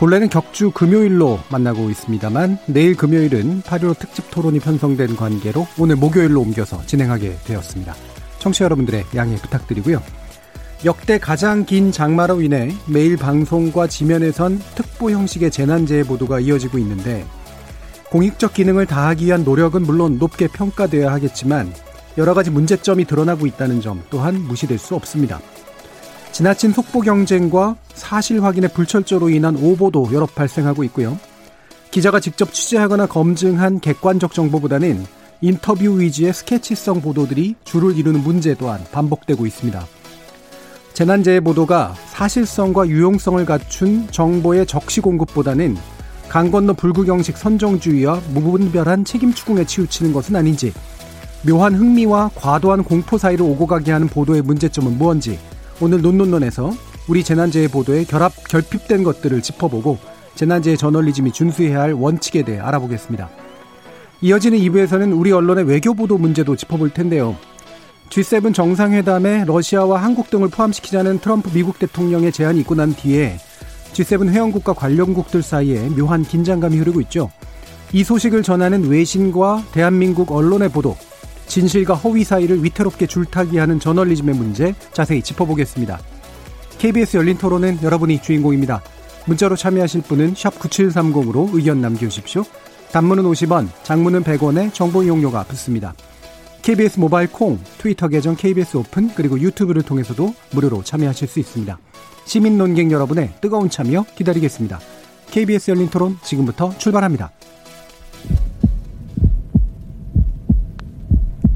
본래는 격주 금요일로 만나고 있습니다만 내일 금요일은 8.15 특집 토론이 편성된 관계로 오늘 목요일로 옮겨서 진행하게 되었습니다. 청취자 여러분들의 양해 부탁드리고요. 역대 가장 긴 장마로 인해 매일 방송과 지면에선 특보 형식의 재난재해 보도가 이어지고 있는데 공익적 기능을 다하기 위한 노력은 물론 높게 평가되어야 하겠지만 여러 가지 문제점이 드러나고 있다는 점 또한 무시될 수 없습니다. 지나친 속보 경쟁과 사실 확인의 불철저로 인한 오보도 여러 발생하고 있고요. 기자가 직접 취재하거나 검증한 객관적 정보보다는 인터뷰 위주의 스케치성 보도들이 주를 이루는 문제 또한 반복되고 있습니다. 재난재해 보도가 사실성과 유용성을 갖춘 정보의 적시 공급보다는 강 건너 불구경식 선정주의와 무분별한 책임 추궁에 치우치는 것은 아닌지 묘한 흥미와 과도한 공포 사이를 오고 가게 하는 보도의 문제점은 무언지 오늘 논논논에서 우리 재난재해 보도에 결합 결핍된 것들을 짚어보고 재난재해 저널리즘이 준수해야 할 원칙에 대해 알아보겠습니다. 이어지는 2부에서는 우리 언론의 외교 보도 문제도 짚어볼 텐데요. G7 정상회담에 러시아와 한국 등을 포함시키자는 트럼프 미국 대통령의 제안이 있고 난 뒤에 G7 회원국과 관련국들 사이에 묘한 긴장감이 흐르고 있죠. 이 소식을 전하는 외신과 대한민국 언론의 보도, 진실과 허위 사이를 위태롭게 줄타기하는 저널리즘의 문제 자세히 짚어보겠습니다. KBS 열린 토론은 여러분이 주인공입니다. 문자로 참여하실 분은 9730으로 의견 남겨주십시오. 단문은 50원, 장문은 100원에 정보 이용료가 붙습니다. KBS 모바일 콩, 트위터 계정 KBS 오픈, 그리고 유튜브를 통해서도 무료로 참여하실 수 있습니다. 시민 논객 여러분의 뜨거운 참여 기다리겠습니다. KBS 열린 토론 지금부터 출발합니다.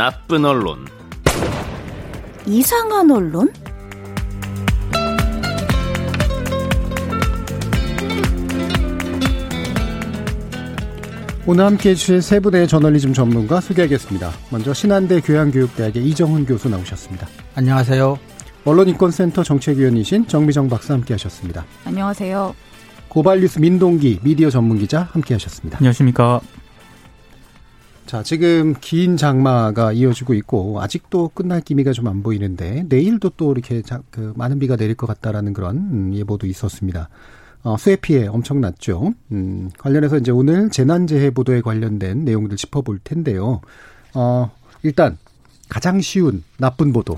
나쁜 언론, 이상한 언론? 오늘 함께 해 주실 세 분의 저널리즘 전문가 소개하겠습니다. 먼저 신한대 교양교육대학의 이정훈 교수 나오셨습니다. 안녕하세요. 언론인권센터 정책위원이신 정미정 박사 함께 하셨습니다. 안녕하세요. 고발뉴스 민동기 미디어 전문기자 함께 하셨습니다. 안녕하십니까. 자, 지금 긴 장마가 이어지고 있고 아직도 끝날 기미가 좀 안 보이는데 내일도 또 이렇게 자, 그 많은 비가 내릴 것 같다라는 그런 음, 예보도 있었습니다. 어, 수해 피해 엄청났죠. 음, 관련해서 이제 오늘 재난재해 보도에 관련된 내용들 짚어볼 텐데요. 어, 일단 가장 쉬운 나쁜 보도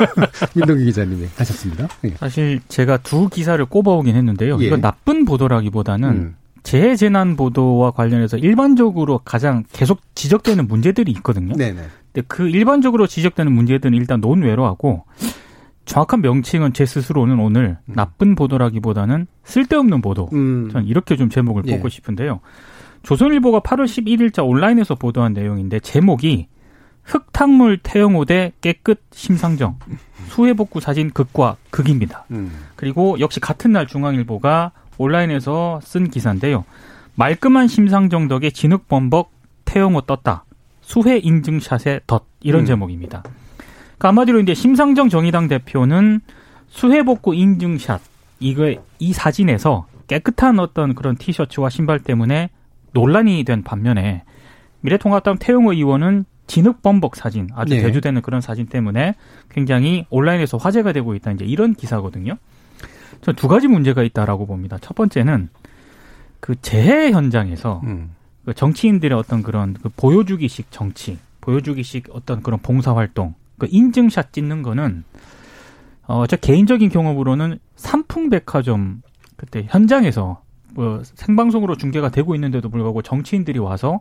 민동기 기자님이 하셨습니다. 네. 사실 제가 두 기사를 꼽아오긴 했는데요. 예. 이건 나쁜 보도라기보다는 음. 재재난 보도와 관련해서 일반적으로 가장 계속 지적되는 문제들이 있거든요. 네네. 근데 그 일반적으로 지적되는 문제들은 일단 논외로 하고 정확한 명칭은 제 스스로는 오늘 나쁜 보도라기보다는 쓸데없는 보도. 음. 전 이렇게 좀 제목을 예. 뽑고 싶은데요. 조선일보가 8월 11일자 온라인에서 보도한 내용인데 제목이 흙탕물 태영호대 깨끗 심상정 수해복구 사진 극과 극입니다. 음. 그리고 역시 같은 날 중앙일보가 온라인에서 쓴 기사인데요. 말끔한 심상정 덕에 진흙범벅 태영호 떴다. 수해 인증샷의 덧 이런 음. 제목입니다. 그러니까 한마디로 이제 심상정 정의당 대표는 수해 복구 인증샷 이거 이 사진에서 깨끗한 어떤 그런 티셔츠와 신발 때문에 논란이 된 반면에 미래통합당 태용호 의원은 진흙범벅 사진 아주 네. 대두되는 그런 사진 때문에 굉장히 온라인에서 화제가 되고 있다 이제 이런 기사거든요. 전두 가지 문제가 있다라고 봅니다. 첫 번째는 그 재해 현장에서 음. 그 정치인들의 어떤 그런 그 보여주기식 정치, 보여주기식 어떤 그런 봉사 활동, 그 인증샷 찍는 거는 어, 저 개인적인 경험으로는 삼풍백화점 그때 현장에서 뭐 생방송으로 중계가 되고 있는데도 불구하고 정치인들이 와서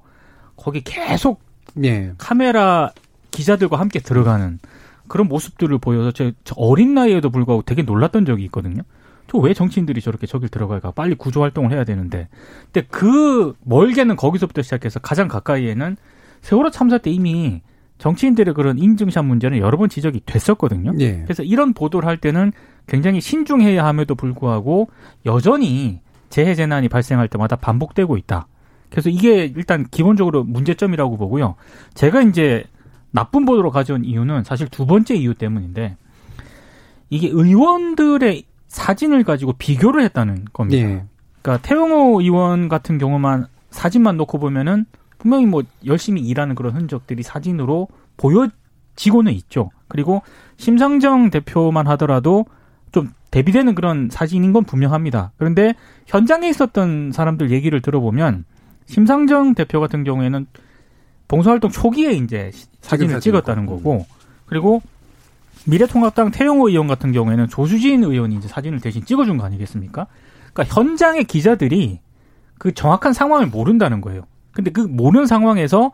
거기 계속 예. 카메라 기자들과 함께 들어가는 그런 모습들을 보여서 제, 저 어린 나이에도 불구하고 되게 놀랐던 적이 있거든요. 저왜 정치인들이 저렇게 저길 들어갈까? 빨리 구조 활동을 해야 되는데. 근데 그 멀게는 거기서부터 시작해서 가장 가까이에는 세월호 참사 때 이미 정치인들의 그런 인증샷 문제는 여러 번 지적이 됐었거든요. 예. 그래서 이런 보도를 할 때는 굉장히 신중해야 함에도 불구하고 여전히 재해 재난이 발생할 때마다 반복되고 있다. 그래서 이게 일단 기본적으로 문제점이라고 보고요. 제가 이제 나쁜 보도로 가져온 이유는 사실 두 번째 이유 때문인데 이게 의원들의 사진을 가지고 비교를 했다는 겁니다. 예. 그러니까 태영호 의원 같은 경우만 사진만 놓고 보면은 분명히 뭐 열심히 일하는 그런 흔적들이 사진으로 보여지고는 있죠. 그리고 심상정 대표만 하더라도 좀 대비되는 그런 사진인 건 분명합니다. 그런데 현장에 있었던 사람들 얘기를 들어보면 심상정 대표 같은 경우에는 봉사활동 초기에 이제 사진을 찍었다는 거고 그리고 미래통합당 태영호 의원 같은 경우에는 조수진 의원이 이제 사진을 대신 찍어준 거 아니겠습니까? 그러니까 현장의 기자들이 그 정확한 상황을 모른다는 거예요. 근데 그 모르는 상황에서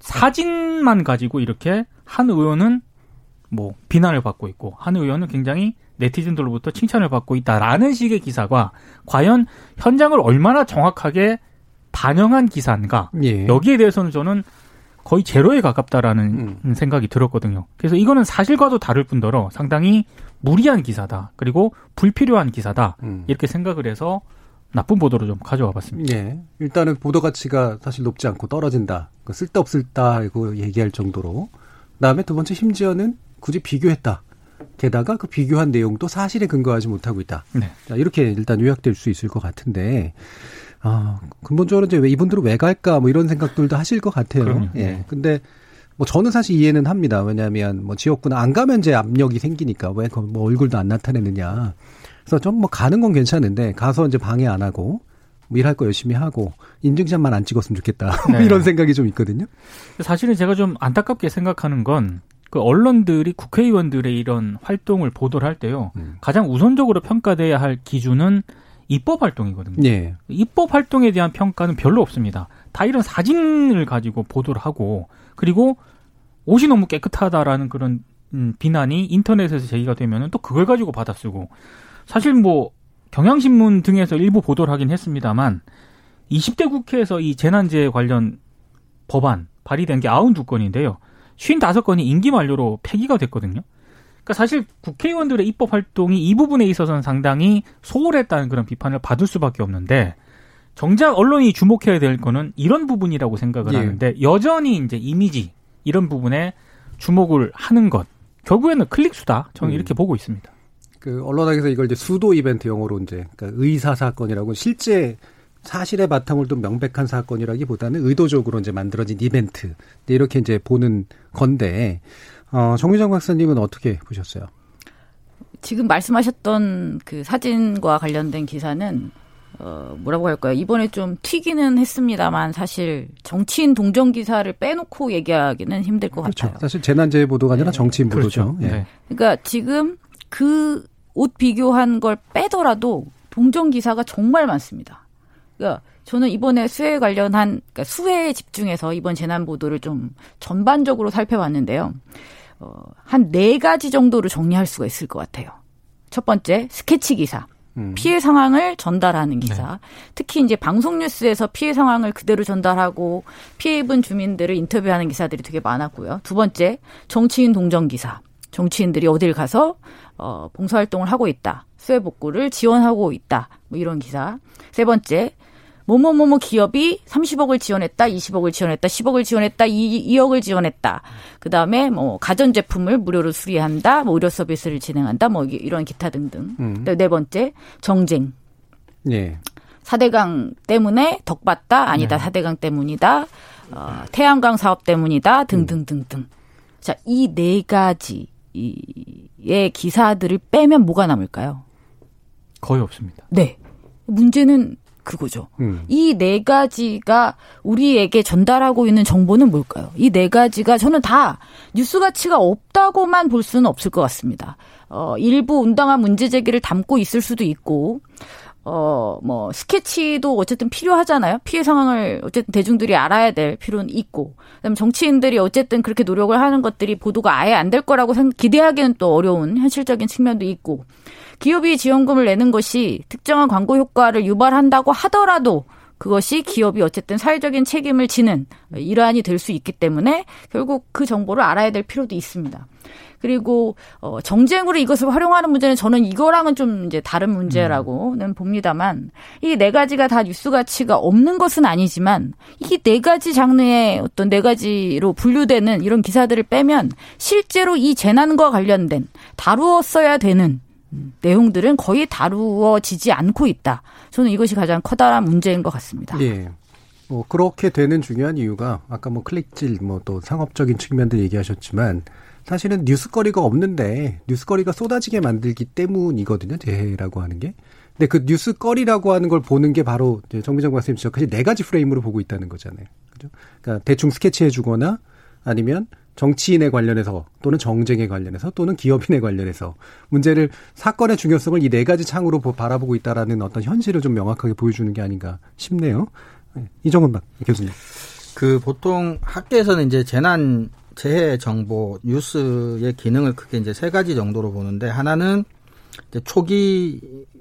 사진만 가지고 이렇게 한 의원은 뭐 비난을 받고 있고 한 의원은 굉장히 네티즌들로부터 칭찬을 받고 있다라는 식의 기사가 과연 현장을 얼마나 정확하게 반영한 기사인가 예. 여기에 대해서는 저는 거의 제로에 가깝다라는 음. 생각이 들었거든요. 그래서 이거는 사실과도 다를 뿐더러 상당히 무리한 기사다. 그리고 불필요한 기사다. 음. 이렇게 생각을 해서 나쁜 보도로 좀 가져와 봤습니다. 예. 일단은 보도 가치가 사실 높지 않고 떨어진다. 그 쓸데없을다 이거 얘기할 정도로. 그다음에 두 번째 심지어는 굳이 비교했다. 게다가 그 비교한 내용도 사실에 근거하지 못하고 있다. 네. 자, 이렇게 일단 요약될 수 있을 것 같은데 아, 근본적으로 이제 왜 이분들은 왜 갈까 뭐 이런 생각들도 하실 것 같아요. 그럼요. 예. 네. 근데 뭐 저는 사실 이해는 합니다. 왜냐하면 뭐 지역구는 안 가면 이제 압력이 생기니까 왜 뭐 얼굴도 안 나타내느냐. 그래서 좀 뭐 가는 건 괜찮은데 가서 이제 방해 안 하고 뭐 일할 거 열심히 하고 인증샷만 안 찍었으면 좋겠다. 네. 이런 생각이 좀 있거든요. 사실은 제가 좀 안타깝게 생각하는 건 그 언론들이 국회의원들의 이런 활동을 보도를 할 때요. 음. 가장 우선적으로 평가돼야 할 기준은 입법 활동이거든요. 예. 입법 활동에 대한 평가는 별로 없습니다. 다 이런 사진을 가지고 보도를 하고 그리고 옷이 너무 깨끗하다라는 그런 음, 비난이 인터넷에서 제기가 되면은 또 그걸 가지고 받아쓰고 사실 뭐 경향신문 등에서 일부 보도를 하긴 했습니다만 20대 국회에서 이 재난재해 관련 법안 발의된 게 92건인데요. 55건이 임기 만료로 폐기가 됐거든요. 그러니까 사실 국회의원들의 입법 활동이 이 부분에 있어서는 상당히 소홀했다는 그런 비판을 받을 수밖에 없는데 정작 언론이 주목해야 될 거는 이런 부분이라고 생각을 예. 하는데 여전히 이제 이미지 이런 부분에 주목을 하는 것 결국에는 클릭 수다 저는 음. 이렇게 보고 있습니다. 그 언론학에서 이걸 이제 수도 이벤트 영어로 이제 그러니까 의사 사건이라고 실제 사실의 바탕을 둔 명백한 사건이라기보다는 의도적으로 이제 만들어진 이벤트 이렇게 이제 보는 건데 어, 정유정 박사님은 어떻게 보셨어요? 지금 말씀하셨던 그 사진과 관련된 기사는 어, 뭐라고 할까요? 이번에 좀 튀기는 했습니다만 사실 정치인 동정 기사를 빼놓고 얘기하기는 힘들 것 그렇죠. 같아요. 사실 재난재해 보도가 아니라 네. 정치인 보도죠. 그렇죠. 네. 네. 그러니까 지금 그 옷 비교한 걸 빼더라도 동정 기사가 정말 많습니다. 그러니까 저는 이번에 수해 관련한 그러니까 수해에 집중해서 이번 재난 보도를 좀 전반적으로 살펴봤는데요. 어, 한 네 가지 정도로 정리할 수가 있을 것 같아요. 첫 번째, 스케치 기사. 음. 피해 상황을 전달하는 기사. 네. 특히 이제 방송 뉴스에서 피해 상황을 그대로 전달하고 피해 입은 주민들을 인터뷰하는 기사들이 되게 많았고요. 두 번째, 정치인 동정 기사. 정치인들이 어딜 가서 어 봉사 활동을 하고 있다. 수해 복구를 지원하고 있다. 뭐 이런 기사. 세 번째, 뭐뭐뭐뭐 기업이 30억을 지원했다, 20억을 지원했다, 10억을 지원했다, 2, 2억을 지원했다. 그 다음에 뭐 가전제품을 무료로 수리한다, 뭐 의료 서비스를 진행한다, 뭐 이런 기타 등등. 음. 네 번째, 정쟁. 예. 사대강 때문에 덕봤다, 아니다, 네. 사대강 때문이다, 어, 태양광 사업 때문이다, 등등등등. 음. 자, 이 네 가지의 기사들을 빼면 뭐가 남을까요? 거의 없습니다. 네. 문제는 그거죠. 음. 이네 가지가 우리에게 전달하고 있는 정보는 뭘까요? 이 네 가지가 저는 다 뉴스 가치가 없다고만 볼 수는 없을 것 같습니다. 어, 일부 운당한 문제 제기를 담고 있을 수도 있고, 어, 뭐, 스케치도 어쨌든 필요하잖아요. 피해 상황을 어쨌든 대중들이 알아야 될 필요는 있고. 그다음에 정치인들이 어쨌든 그렇게 노력을 하는 것들이 보도가 아예 안 될 거라고 기대하기는 또 어려운 현실적인 측면도 있고. 기업이 지원금을 내는 것이 특정한 광고 효과를 유발한다고 하더라도 그것이 기업이 어쨌든 사회적인 책임을 지는 일환이 될 수 있기 때문에 결국 그 정보를 알아야 될 필요도 있습니다. 그리고 어 정쟁으로 이것을 활용하는 문제는 저는 이거랑은 좀 이제 다른 문제라고는 음. 봅니다만 이 네 가지가 다 뉴스 가치가 없는 것은 아니지만 이 네 가지 장르의 어떤 네 가지로 분류되는 이런 기사들을 빼면 실제로 이 재난과 관련된 다루었어야 되는 내용들은 거의 다루어지지 않고 있다. 저는 이것이 가장 커다란 문제인 것 같습니다. 예. 뭐 그렇게 되는 중요한 이유가 아까 뭐 클릭질 뭐 또 상업적인 측면들 얘기하셨지만 사실은 뉴스거리가 없는데 뉴스거리가 쏟아지게 만들기 때문이거든요. 재해라고 하는 게. 근데 그 뉴스거리라고 하는 걸 보는 게 바로 정비정 박사님 지적하신 네 가지 프레임으로 보고 있다는 거잖아요. 그죠? 그러니까 대충 스케치해 주거나 아니면 정치인에 관련해서 또는 정쟁에 관련해서 또는 기업인에 관련해서 문제를 사건의 중요성을 이 네 가지 창으로 바라보고 있다라는 어떤 현실을 좀 명확하게 보여주는 게 아닌가 싶네요. 네, 이정은 교수님. 그 보통 학계에서는 이제 재난 재해 정보 뉴스의 기능을 크게 이제 세 가지 정도로 보는데 하나는 이제 초기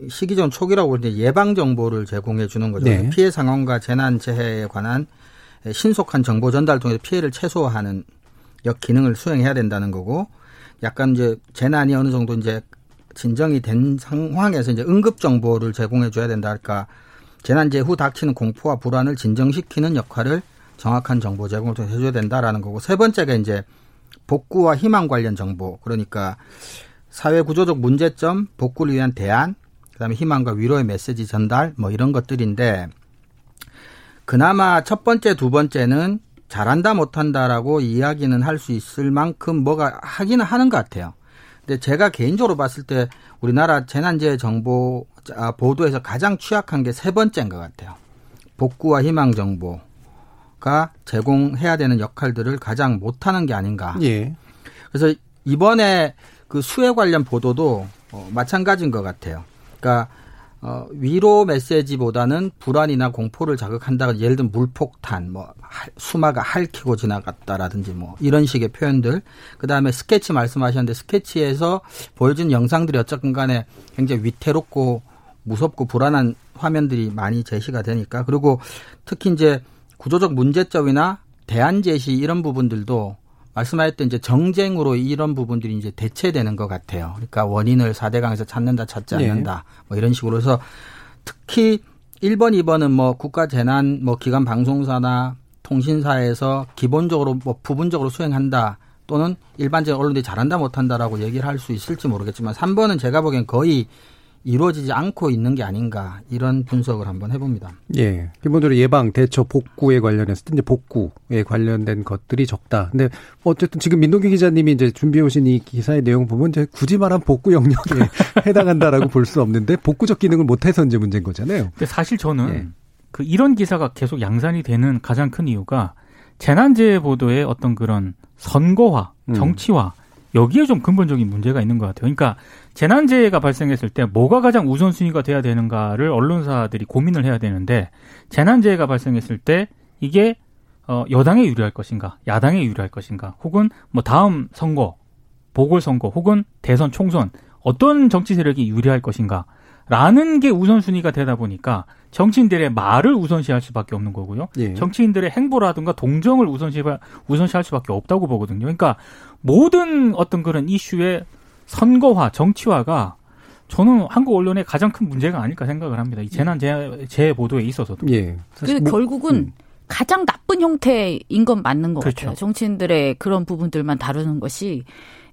시기 전 초기라고 이제 예방 정보를 제공해 주는 거죠. 네. 피해 상황과 재난 재해에 관한 신속한 정보 전달 통해서 피해를 최소화하는 역 기능을 수행해야 된다는 거고 약간 이제 재난이 어느 정도 이제 진정이 된 상황에서 이제 응급 정보를 제공해 줘야 된다 할까. 재난재 후 닥치는 공포와 불안을 진정시키는 역할을 정확한 정보 제공을 통해 해줘야 된다라는 거고 세 번째가 이제 복구와 희망 관련 정보. 그러니까 사회 구조적 문제점 복구를 위한 대안 그다음에 희망과 위로의 메시지 전달 뭐 이런 것들인데 그나마 첫 번째 두 번째는 잘한다 못한다라고 이야기는 할 수 있을 만큼 뭐가 하기는 하는 것 같아요. 근데 제가 개인적으로 봤을 때 우리나라 재난재해 정보 아, 보도에서 가장 취약한 게 세 번째인 것 같아요. 복구와 희망 정보가 제공해야 되는 역할들을 가장 못하는 게 아닌가. 예. 그래서 이번에 그 수해 관련 보도도 어, 마찬가지인 것 같아요. 그러니까 어, 위로 메시지보다는 불안이나 공포를 자극한다. 예를 들면 물폭탄, 뭐 수마가 핥히고 지나갔다라든지 뭐 이런 식의 표현들. 그 다음에 스케치 말씀하셨는데 스케치에서 보여진 영상들이 어쨌든 간에 굉장히 위태롭고 무섭고 불안한 화면들이 많이 제시가 되니까 그리고 특히 이제 구조적 문제점이나 대안 제시 이런 부분들도 말씀하셨던 이제 정쟁으로 이런 부분들이 이제 대체되는 것 같아요. 그러니까 원인을 4대강에서 찾는다, 찾지 네. 않는다. 네. 뭐 이런 식으로 해서 특히 1번, 2번은 뭐 국가 재난 뭐 기관 방송사나 통신사에서 기본적으로 뭐 부분적으로 수행한다. 또는 일반적인 언론들이 잘한다 못한다라고 얘기를 할 수 있을지 모르겠지만 3번은 제가 보기엔 거의 이루어지지 않고 있는 게 아닌가 이런 분석을 한번 해봅니다. 예, 기본적으로 예방, 대처, 복구에 관련해서 이제 복구에 관련된 것들이 적다. 근데 어쨌든 지금 민동기 기자님이 이제 준비해 오신 이 기사의 내용 보면 이제 굳이 말하면 복구 영역에 해당한다라고 볼 수 없는데 복구적 기능을 못해서 이제 문제인 거잖아요. 근데 사실 저는 예. 그 이런 기사가 계속 양산이 되는 가장 큰 이유가 재난재해 보도의 어떤 그런 선거화, 음. 정치화 음. 여기에 좀 근본적인 문제가 있는 것 같아요. 그러니까 재난재해가 발생했을 때 뭐가 가장 우선순위가 돼야 되는가를 언론사들이 고민을 해야 되는데 재난재해가 발생했을 때 이게 어 여당에 유리할 것인가, 야당에 유리할 것인가, 혹은 뭐 다음 선거, 보궐선거, 혹은 대선 총선 어떤 정치 세력이 유리할 것인가. 라는 게 우선순위가 되다 보니까 정치인들의 말을 우선시할 수밖에 없는 거고요. 예. 정치인들의 행보라든가 동정을 우선시 우선시할 수밖에 없다고 보거든요. 그러니까 모든 어떤 그런 이슈의 선거화, 정치화가 저는 한국 언론의 가장 큰 문제가 아닐까 생각을 합니다. 이 재난 재해, 재해 보도에 있어서도. 예. 그 뭐, 결국은 음. 가장 나쁜 형태인 건 맞는 것 그렇죠. 같아요. 정치인들의 그런 부분들만 다루는 것이.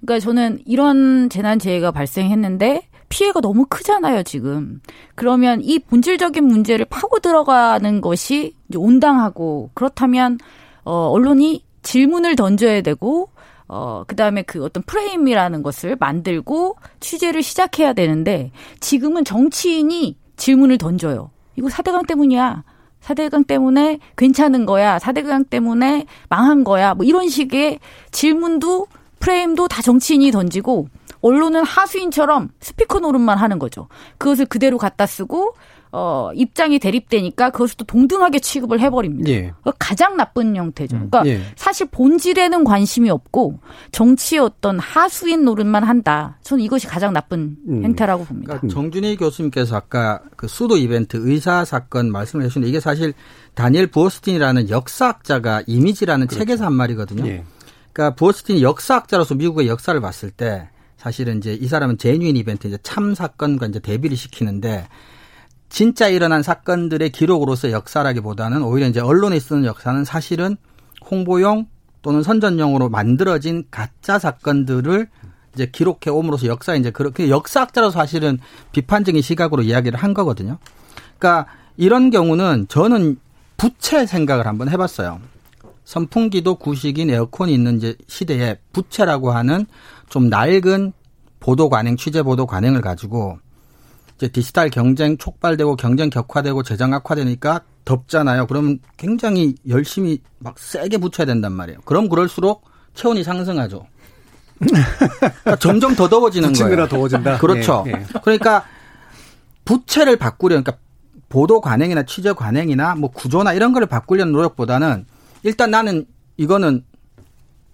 그러니까 저는 이런 재난 재해가 발생했는데 피해가 너무 크잖아요, 지금. 그러면 이 본질적인 문제를 파고 들어가는 것이 이제 온당하고 그렇다면 어 언론이 질문을 던져야 되고 어, 그 다음에 그 어떤 프레임이라는 것을 만들고 취재를 시작해야 되는데 지금은 정치인이 질문을 던져요. 이거 4대강 때문이야. 4대강 때문에 괜찮은 거야. 4대강 때문에 망한 거야. 뭐 이런 식의 질문도 프레임도 다 정치인이 던지고 언론은 하수인처럼 스피커 노릇만 하는 거죠. 그것을 그대로 갖다 쓰고 어, 입장이 대립되니까 그것을 또 동등하게 취급을 해버립니다. 예. 가장 나쁜 형태죠. 그러니까 예. 사실 본질에는 관심이 없고 정치의 어떤 하수인 노릇만 한다. 저는 이것이 가장 나쁜 음. 행태라고 봅니다. 그러니까 정준희 교수님께서 아까 그 수도 이벤트 의사 사건 말씀을 해주셨는데 이게 사실 다니엘 부어스틴이라는 역사학자가 이미지라는 그렇죠. 책에서 한 말이거든요. 예. 그러니까 부어스틴이 역사학자로서 미국의 역사를 봤을 때 사실은 이제 이 사람은 제뉴인 이벤트 이제 참 사건과 이제 대비를 시키는데 진짜 일어난 사건들의 기록으로서 역사라기보다는 오히려 이제 언론에 쓰는 역사는 사실은 홍보용 또는 선전용으로 만들어진 가짜 사건들을 이제 기록해 옴으로써 역사 이제 그렇게 역사학자로서 사실은 비판적인 시각으로 이야기를 한 거거든요. 그러니까 이런 경우는 저는 부채 생각을 한번 해봤어요. 선풍기도 구식인 에어컨이 있는 시대에 부채라고 하는 좀 낡은 보도 관행, 취재 보도 관행을 가지고 이제 디지털 경쟁 촉발되고 경쟁 격화되고 재정 악화되니까 덥잖아요. 그러면 굉장히 열심히 막 세게 붙여야 된단 말이에요. 그럼 그럴수록 체온이 상승하죠. 그러니까 점점 더 더워지는 거예요. 더워진다. 그렇죠. 예, 예. 그러니까 부채를 바꾸려 그러니까 보도 관행이나 취재 관행이나 뭐 구조나 이런 거를 바꾸려는 노력보다는 일단 나는 이거는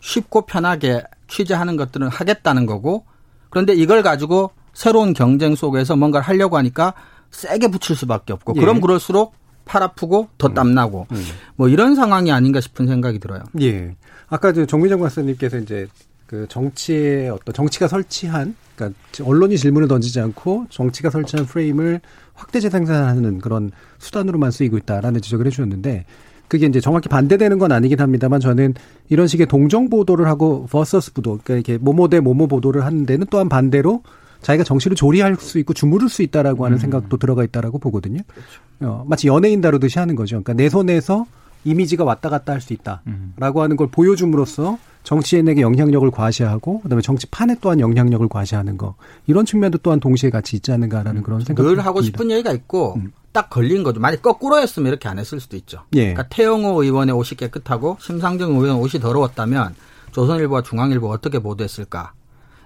쉽고 편하게 취재하는 것들은 하겠다는 거고 그런데 이걸 가지고 새로운 경쟁 속에서 뭔가를 하려고 하니까 세게 붙일 수밖에 없고 예. 그럼 그럴수록 팔 아프고 더 음. 땀나고 음. 뭐 이런 상황이 아닌가 싶은 생각이 들어요. 예. 아까 정민정 박사님께서 이제 그 정치의 어떤 정치가 설치한 그러니까 언론이 질문을 던지지 않고 정치가 설치한 프레임을 확대 재생산하는 그런 수단으로만 쓰이고 있다라는 지적을 해주셨는데 그게 이제 정확히 반대되는 건 아니긴 합니다만 저는 이런 식의 동정 보도를 하고 versus 보도 그러니까 이렇게 모모 대 모모 보도를 하는 데는 또한 반대로 자기가 정치를 요리할 수 있고 주무를 수 있다라고 하는 음. 생각도 들어가 있다라고 보거든요. 그렇죠. 어, 마치 연예인 다루듯이 하는 거죠. 그러니까 내 손에서 이미지가 왔다 갔다 할 수 있다라고 음. 하는 걸 보여줌으로써 정치인에게 영향력을 과시하고 그다음에 정치판에 또한 영향력을 과시하는 거 이런 측면도 또한 동시에 같이 있지 않는가라는 음. 그런 생각이 늘 하고 싶은 얘기가 있고 음. 딱 걸린 거죠. 만약 거꾸로였으면 이렇게 안 했을 수도 있죠. 예. 그러니까 태영호 의원의 옷이 깨끗하고 심상정 의원 옷이 더러웠다면 조선일보와 중앙일보가 어떻게 보도했을까?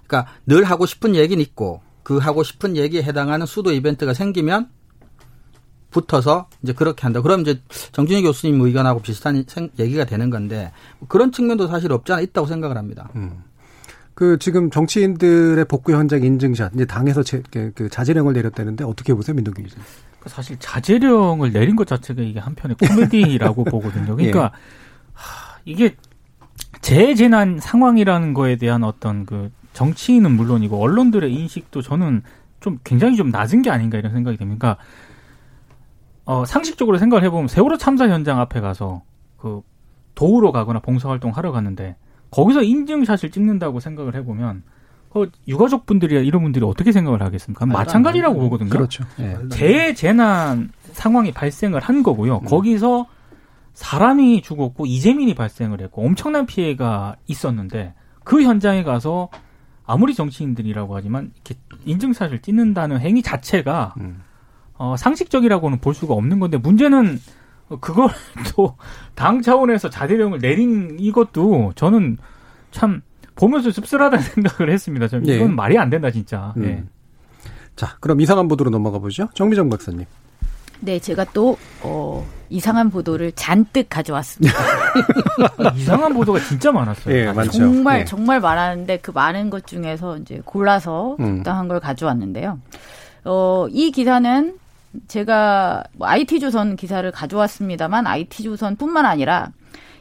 그러니까 늘 하고 싶은 얘기는 있고 그 하고 싶은 얘기에 해당하는 수도 이벤트가 생기면 붙어서 이제 그렇게 한다. 그럼 이제 정준희 교수님 의견하고 비슷한 얘기가 되는 건데 그런 측면도 사실 없지 않아 있다고 생각을 합니다. 음. 그 지금 정치인들의 복구 현장 인증샷 이제 당에서 제, 그, 그 자제령을 내렸다는데 어떻게 보세요, 민동기 기자? 그 사실 자제령을 내린 것 자체가 이게 한편의 코미디라고 보거든요. 그러니까 예. 하, 이게 재재난 상황이라는 거에 대한 어떤 그 정치인은 물론이고 언론들의 인식도 저는 좀 굉장히 좀 낮은 게 아닌가 이런 생각이 듭니다. 그러니까 어, 상식적으로 생각을 해보면 세월호 참사 현장 앞에 가서 그 도우러 가거나 봉사활동 하러 갔는데 거기서 인증샷을 찍는다고 생각을 해보면 그 유가족 분들이나 이런 분들이 어떻게 생각을 하겠습니까? 마찬가지라고 보거든요. 그렇죠. 네. 재재난 상황이 발생을 한 거고요. 음. 거기서 사람이 죽었고 이재민이 발생을 했고 엄청난 피해가 있었는데 그 현장에 가서 아무리 정치인들이라고 하지만 이렇게 인증샷을 찍는다는 행위 자체가 음. 어, 상식적이라고는 볼 수가 없는 건데 문제는 그걸 또 당 차원에서 자대령을 내린 이것도 저는 참 보면서 씁쓸하다는 생각을 했습니다. 좀 이건 네. 말이 안 된다 진짜. 음. 네. 자, 그럼 이상한 보도로 넘어가 보죠. 정미정 박사님. 네, 제가 또 어, 이상한 보도를 잔뜩 가져왔습니다. 이상한 보도가 진짜 많았어요. 예, 많죠. 정말 예. 정말 많았는데 그 많은 것 중에서 이제 골라서 음. 적당한 걸 가져왔는데요. 어, 이 기사는 제가 뭐 IT조선 기사를 가져왔습니다만 IT조선뿐만 아니라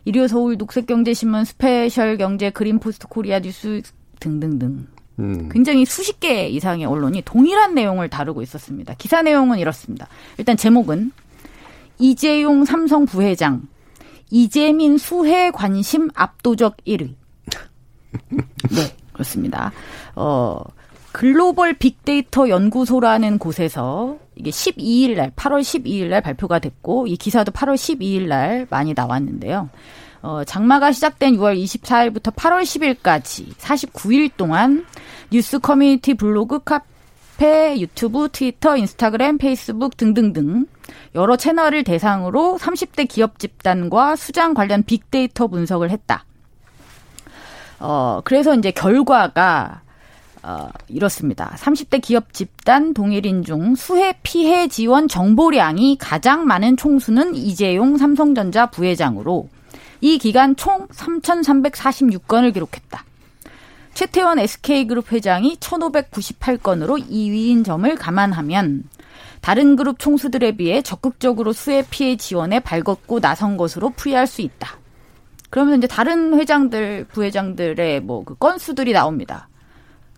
일요 서울 녹색경제신문 스페셜 경제 그린포스트 코리아 뉴스 등등등 음. 굉장히 수십 개 이상의 언론이 동일한 내용을 다루고 있었습니다. 기사 내용은 이렇습니다. 일단 제목은 이재용 삼성 부회장 이재민 수해 관심 압도적 1위. 네, 그렇습니다. 어, 글로벌 빅데이터 연구소라는 곳에서 이게 12일 날, 8월 12일 날 발표가 됐고, 이 기사도 8월 12일 날 많이 나왔는데요. 어, 장마가 시작된 6월 24일부터 8월 10일까지 49일 동안 뉴스 커뮤니티 블로그 카 카페, 유튜브, 트위터, 인스타그램, 페이스북 등등등 여러 채널을 대상으로 30대 기업 집단과 수장 관련 빅데이터 분석을 했다. 어, 그래서 이제 결과가 어, 이렇습니다. 30대 기업 집단 동일인 중 수해 피해 지원 정보량이 가장 많은 총수는 이재용 삼성전자 부회장으로 이 기간 총 3,346건을 기록했다. 최태원 SK그룹 회장이 1,598건으로 2위인 점을 감안하면 다른 그룹 총수들에 비해 적극적으로 수해 피해 지원에 발걷고 나선 것으로 풀이할 수 있다. 그러면 이제 다른 회장들, 부회장들의 뭐 그 건수들이 나옵니다.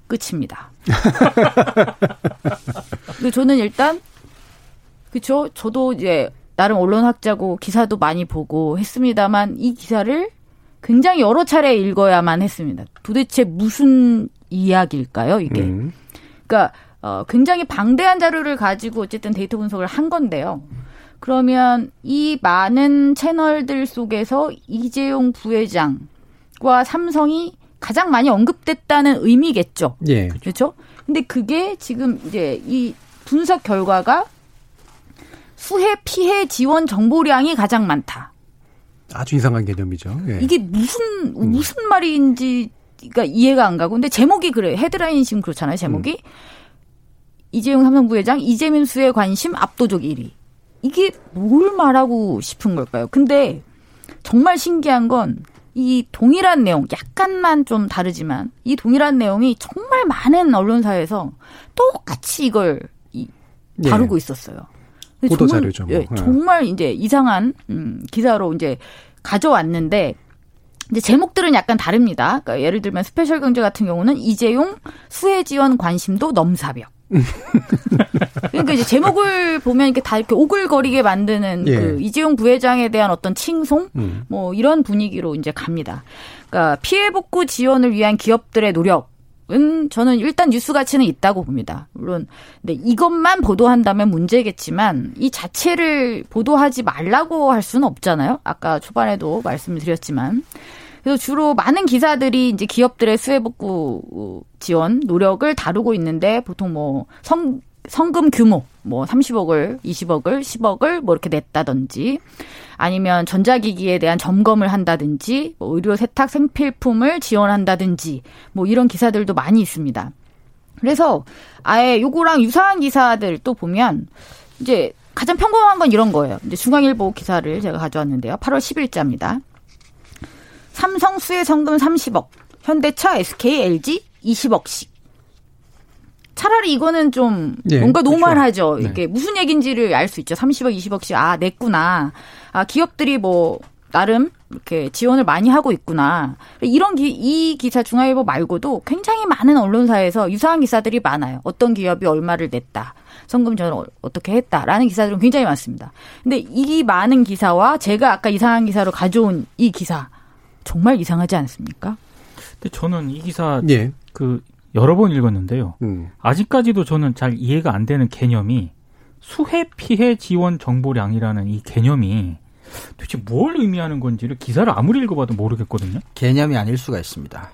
끝입니다. 근데 저는 일단 그쵸 저도 이제 나름 언론학자고 기사도 많이 보고 했습니다만 이 기사를 굉장히 여러 차례 읽어야만 했습니다. 도대체 무슨 이야기일까요, 이게? 음. 그러니까 어, 굉장히 방대한 자료를 가지고 어쨌든 데이터 분석을 한 건데요. 그러면 이 많은 채널들 속에서 이재용 부회장과 삼성이 가장 많이 언급됐다는 의미겠죠. 예. 그렇죠? 근데 그게 지금 이제 이 분석 결과가 수해 피해 지원 정보량이 가장 많다. 아주 이상한 개념이죠. 예. 이게 무슨 음. 무슨 말인지가 이해가 안 가고 근데 제목이 그래 헤드라인 지금 그렇잖아요. 제목이 음. 이재용 삼성 부회장 이재민 수해 관심 압도적 1위. 이게 뭘 말하고 싶은 걸까요? 근데 정말 신기한 건 이 동일한 내용, 약간만 좀 다르지만 이 동일한 내용이 정말 많은 언론사에서 똑같이 이걸 네. 다루고 네. 있었어요. 보도 자료죠. 뭐. 예, 정말 이제 이상한 음, 기사로 이제 가져왔는데 이제 제목들은 약간 다릅니다. 그러니까 예를 들면 스페셜 경제 같은 경우는 이재용 수해 지원 관심도 넘사벽. 그러니까 이제 제목을 보면 이렇게 다 이렇게 오글거리게 만드는 예. 그 이재용 부회장에 대한 어떤 칭송 음. 뭐 이런 분위기로 이제 갑니다. 그러니까 피해 복구 지원을 위한 기업들의 노력 은 저는 일단 뉴스 가치는 있다고 봅니다. 물론 근데 이것만 보도한다면 문제겠지만 이 자체를 보도하지 말라고 할 수는 없잖아요. 아까 초반에도 말씀을 드렸지만 그래서 주로 많은 기사들이 이제 기업들의 수해 복구 지원 노력을 다루고 있는데 보통 뭐 성, 성금 규모 뭐 30억을 20억을 10억을 뭐 이렇게 냈다든지 아니면 전자기기에 대한 점검을 한다든지 뭐 의료 세탁 생필품을 지원한다든지 뭐 이런 기사들도 많이 있습니다. 그래서 아예 요거랑 유사한 기사들 또 보면 이제 가장 평범한 건 이런 거예요. 이제 중앙일보 기사를 제가 가져왔는데요. 8월 10일자입니다. 삼성 수혜 성금 30억, 현대차, SK, LG 20억씩. 차라리 이거는 좀 네, 뭔가 그렇죠. 노멀하죠. 네. 이게 무슨 얘기인지를 알 수 있죠. 30억, 20억씩 아 냈구나. 아 기업들이 뭐 나름 이렇게 지원을 많이 하고 있구나. 이런 기, 이 기사 중앙일보 말고도 굉장히 많은 언론사에서 유사한 기사들이 많아요. 어떤 기업이 얼마를 냈다. 성금 전을 어, 어떻게 했다라는 기사들은 굉장히 많습니다. 근데 이 많은 기사와 제가 아까 이상한 기사로 가져온 이 기사 정말 이상하지 않습니까? 근데 저는 이 기사 예. 그 여러 번 읽었는데요. 음. 아직까지도 저는 잘 이해가 안 되는 개념이 수해 피해 지원 정보량이라는 이 개념이 도대체 뭘 의미하는 건지를 기사를 아무리 읽어봐도 모르겠거든요. 개념이 아닐 수가 있습니다.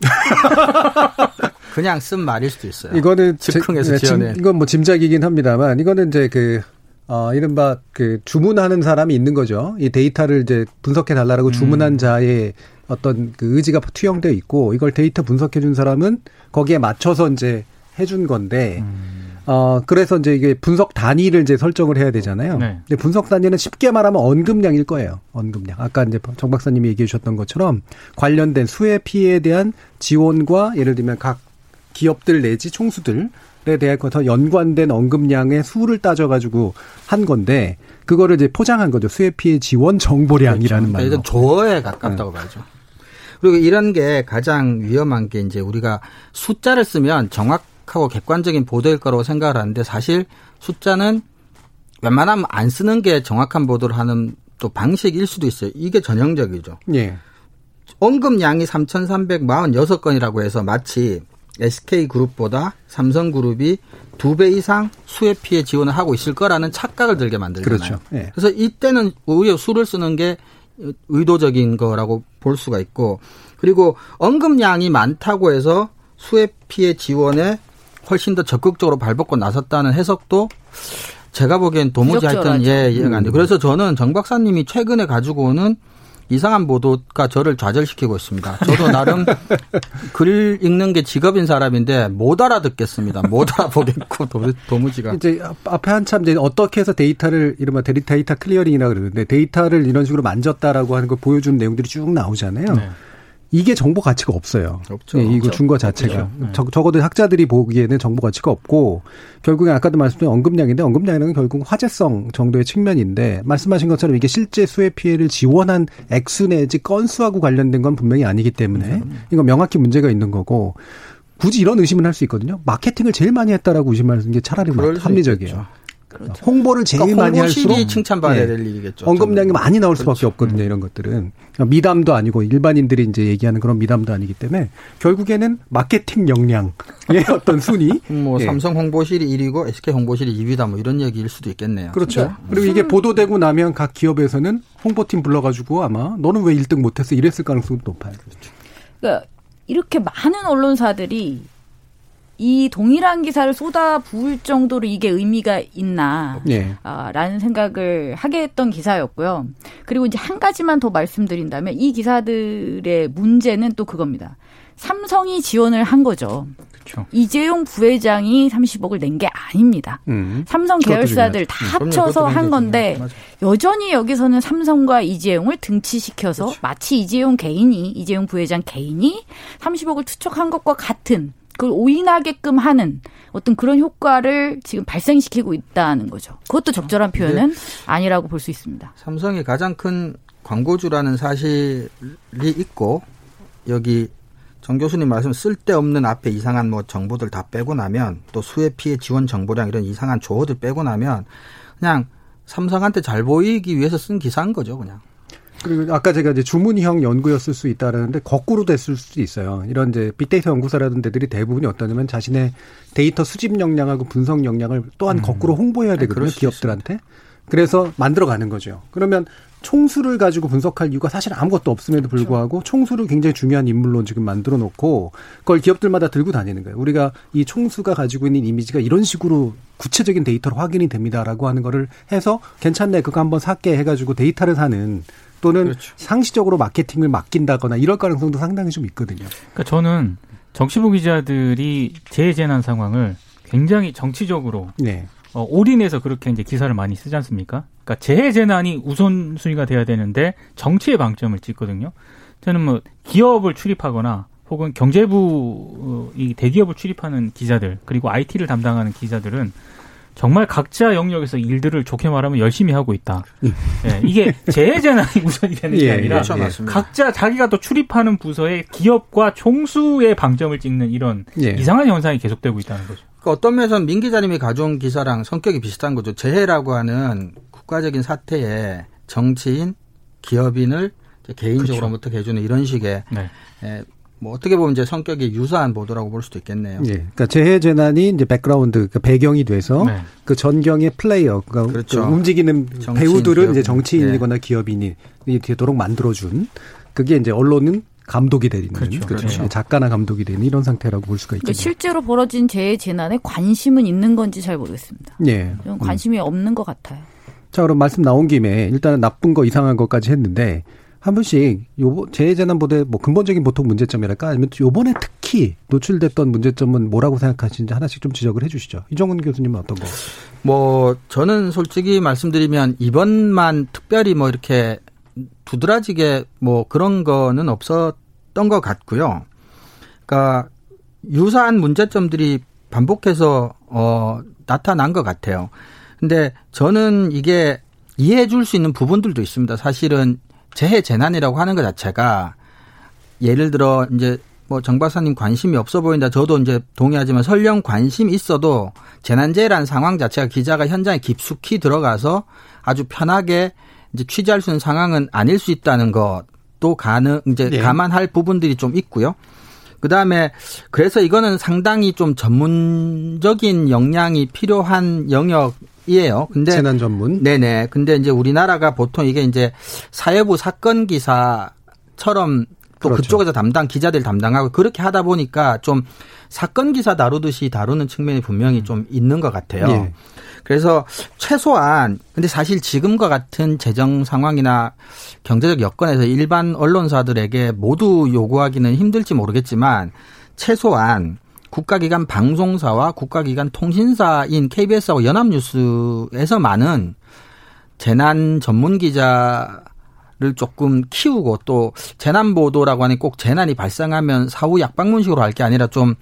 그냥 쓴 말일 수도 있어요. 이거는 즉흥에서 제, 네, 이건 뭐 짐작이긴 합니다만 이거는 이제 그 어, 이른바 그 주문하는 사람이 있는 거죠. 이 데이터를 이제 분석해 달라고 음. 주문한 자의 어떤 그 의지가 투영되어 있고 이걸 데이터 분석해 준 사람은 거기에 맞춰서 이제 해준 건데 음. 어 그래서 이제 이게 분석 단위를 이제 설정을 해야 되잖아요. 네. 근데 분석 단위는 쉽게 말하면 언급량일 거예요. 언급량. 아까 이제 정 박사님이 얘기해 주셨던 것처럼 관련된 수해 피해에 대한 지원과 예를 들면 각 기업들 내지 총수들 에 대해서 연관된 언급량의 수를 따져가지고 한 건데 그거를 이제 포장한 거죠. 수해 피해 지원 정보량이라는 그렇죠. 말로. 이건 조어에 가깝다고 네. 봐야죠. 그리고 이런 게 가장 위험한 게 이제 우리가 숫자를 쓰면 정확하고 객관적인 보도일 거라고 생각을 하는데 사실 숫자는 웬만하면 안 쓰는 게 정확한 보도를 하는 또 방식일 수도 있어요. 이게 전형적이죠. 예. 언급량이 3,346건이라고 해서 마치 SK그룹보다 삼성그룹이 두 배 이상 수해 피해 지원을 하고 있을 거라는 착각을 들게 만들잖아요. 그렇죠. 네. 그래서 이때는 오히려 수를 쓰는 게 의도적인 거라고 볼 수가 있고 그리고 언급량이 많다고 해서 수해 피해 지원에 훨씬 더 적극적으로 발벗고 나섰다는 해석도 제가 보기엔 도무지 하여튼 예, 이해가 안 돼요. 그래서 저는 정 박사님이 최근에 가지고 오는 이상한 보도가 저를 좌절시키고 있습니다. 저도 나름 글 읽는 게 직업인 사람인데 못 알아듣겠습니다. 못 알아보겠고 도무지가. 이제 앞에 한참 이제 어떻게 해서 데이터를 이른바 데이터 clearing이라 그러는데 데이터를 이런 식으로 만졌다라고 하는 걸 보여주는 내용들이 쭉 나오잖아요. 네. 이게 정보 가치가 없어요. 없죠. 예, 이거 준 거 자체가 네. 적, 적어도 학자들이 보기에는 정보 가치가 없고 결국에 아까도 말씀드린 언급량인데 언급량은 결국 화제성 정도의 측면인데 말씀하신 것처럼 이게 실제 수해 피해를 지원한 액수 내지 건수하고 관련된 건 분명히 아니기 때문에 이거 명확히 문제가 있는 거고 굳이 이런 의심을 할 수 있거든요. 마케팅을 제일 많이 했다라고 의심하는 게 차라리 합리적이에요. 그렇죠. 홍보를 제일 그러니까 많이 할수록 칭찬받아야 네. 될 일이겠죠. 언급량이 많이 나올 수밖에 그렇죠. 없거든요. 이런 것들은 그러니까 미담도 아니고 일반인들이 이제 얘기하는 그런 미담도 아니기 때문에 결국에는 마케팅 역량의 어떤 순위. 뭐 예. 삼성 홍보실이 1위고 SK 홍보실이 2위다 뭐 이런 얘기일 수도 있겠네요. 그렇죠. 네. 그리고 이게 보도되고 나면 각 기업에서는 홍보팀 불러가지고 아마 너는 왜 1등 못했어 이랬을 가능성도 높아요. 그렇죠. 그러니까 이렇게 많은 언론사들이 이 동일한 기사를 쏟아 부을 정도로 이게 의미가 있나 네. 아, 라는 생각을 하게 했던 기사였고요. 그리고 이제 한 가지만 더 말씀드린다면 이 기사들의 문제는 또 그겁니다. 삼성이 지원을 한 거죠. 그렇죠. 이재용 부회장이 30억을 낸 게 아닙니다. 음. 삼성 계열사들 다 음. 합쳐서 한 건데 여전히 여기서는 삼성과 이재용을 등치시켜서 그렇죠. 마치 이재용 개인이 이재용 부회장 개인이 30억을 투척한 것과 같은 그걸 오인하게끔 하는 어떤 그런 효과를 지금 발생시키고 있다는 거죠. 그것도 적절한 표현은 네. 아니라고 볼 수 있습니다. 삼성이 가장 큰 광고주라는 사실이 있고 여기 정 교수님 말씀 쓸데없는 앞에 이상한 뭐 정보들 다 빼고 나면 또 수해 피해 지원 정보량 이런 이상한 조어들 빼고 나면 그냥 삼성한테 잘 보이기 위해서 쓴 기사인 거죠, 그냥. 그리고 아까 제가 이제 주문형 연구였을 수 있다라는데 거꾸로 됐을 수도 있어요. 이런 이제 빅데이터 연구사라든 데들이 대부분이 어떠냐면 자신의 데이터 수집 역량하고 분석 역량을 또한 음. 거꾸로 홍보해야 네, 되거든요. 네, 기업들한테. 그래서 만들어가는 거죠. 그러면 총수를 가지고 분석할 이유가 사실 아무것도 없음에도 그렇죠. 불구하고 그렇죠. 총수를 굉장히 중요한 인물로 지금 만들어 놓고 그걸 기업들마다 들고 다니는 거예요. 우리가 이 총수가 가지고 있는 이미지가 이런 식으로 구체적인 데이터로 확인이 됩니다라고 하는 거를 해서 괜찮네 그거 한번 사게 해가지고 데이터를 사는 또는 그렇죠. 상시적으로 마케팅을 맡긴다거나 이럴 가능성도 상당히 좀 있거든요. 그러니까 저는 정치부 기자들이 재재난 상황을 굉장히 정치적으로 네. 어, 올인해서 그렇게 이제 기사를 많이 쓰지 않습니까? 그러니까 재해재난이 우선순위가 돼야 되는데 정치의 방점을 찍거든요. 저는 뭐 기업을 출입하거나 혹은 경제부 어, 이 대기업을 출입하는 기자들 그리고 IT를 담당하는 기자들은 정말 각자 영역에서 일들을 좋게 말하면 열심히 하고 있다. 네, 이게 재해재난이 우선이 되는 게 예, 아니라 그렇죠, 각자 자기가 또 출입하는 부서의 기업과 총수의 방점을 찍는 이런 예. 이상한 현상이 계속되고 있다는 거죠. 그 어떤 면에서는 민 기자님이 가져온 기사랑 성격이 비슷한 거죠. 재해라고 하는 국가적인 사태에 정치인, 기업인을 개인적으로 그렇죠. 해주는 이런 식의 네. 예, 뭐 어떻게 보면 이제 성격이 유사한 보도라고 볼 수도 있겠네요. 예. 그러니까 재해 재난이 이제 백그라운드 그 배경이 돼서 네. 그 전경의 플레이어 그러니까 그렇죠. 그 움직이는 정치인, 배우들은 기업인. 이제 정치인이거나 네. 기업인이 되도록 만들어준 그게 이제 언론은 감독이 되는 그렇죠. 그렇죠. 작가나 감독이 되는 이런 상태라고 볼 수가 있죠. 그러니까 실제로 벌어진 재해 재난에 관심은 있는 건지 잘 모르겠습니다. 예. 관심이 음. 없는 것 같아요. 자, 그럼 말씀 나온 김에 일단은 나쁜 거 이상한 것까지 했는데 한 번씩 요 재해재난보다 뭐 근본적인 보통 문제점이랄까 아니면 요번에 특히 노출됐던 문제점은 뭐라고 생각하시는지 하나씩 좀 지적을 해 주시죠. 이정훈 교수님은 어떤 거? 뭐 저는 솔직히 말씀드리면 이번만 특별히 뭐 이렇게 두드러지게 뭐 그런 거는 없었던 것 같고요. 그러니까 유사한 문제점들이 반복해서 어 나타난 것 같아요. 근데 저는 이게 이해해 줄 수 있는 부분들도 있습니다. 사실은 재해 재난이라고 하는 것 자체가 예를 들어 이제 뭐정 박사님 관심이 없어 보인다. 저도 이제 동의하지만 설령 관심 있어도 재난재해라는 상황 자체가 기자가 현장에 깊숙이 들어가서 아주 편하게 이제 취재할 수 있는 상황은 아닐 수 있다는 것도 가능 이제 네. 감안할 부분들이 좀 있고요. 그 다음에 그래서 이거는 상당히 좀 전문적인 역량이 필요한 영역 이에요. 근데 재난 전문. 네네. 근데 이제 우리나라가 보통 이게 이제 사회부 사건 기사처럼 또 그렇죠. 그쪽에서 담당 기자들 담당하고 그렇게 하다 보니까 좀 사건 기사 다루듯이 다루는 측면이 분명히 좀 있는 것 같아요. 예. 그래서 최소한 근데 사실 지금과 같은 재정 상황이나 경제적 여건에서 일반 언론사들에게 모두 요구하기는 힘들지 모르겠지만 최소한 국가기관 방송사와 국가기관 통신사인 KBS하고 연합뉴스에서만은 재난 전문 기자를 조금 키우고 또 재난 보도라고 하니 꼭 재난이 발생하면 사후 약방문식으로 할 게 아니라 좀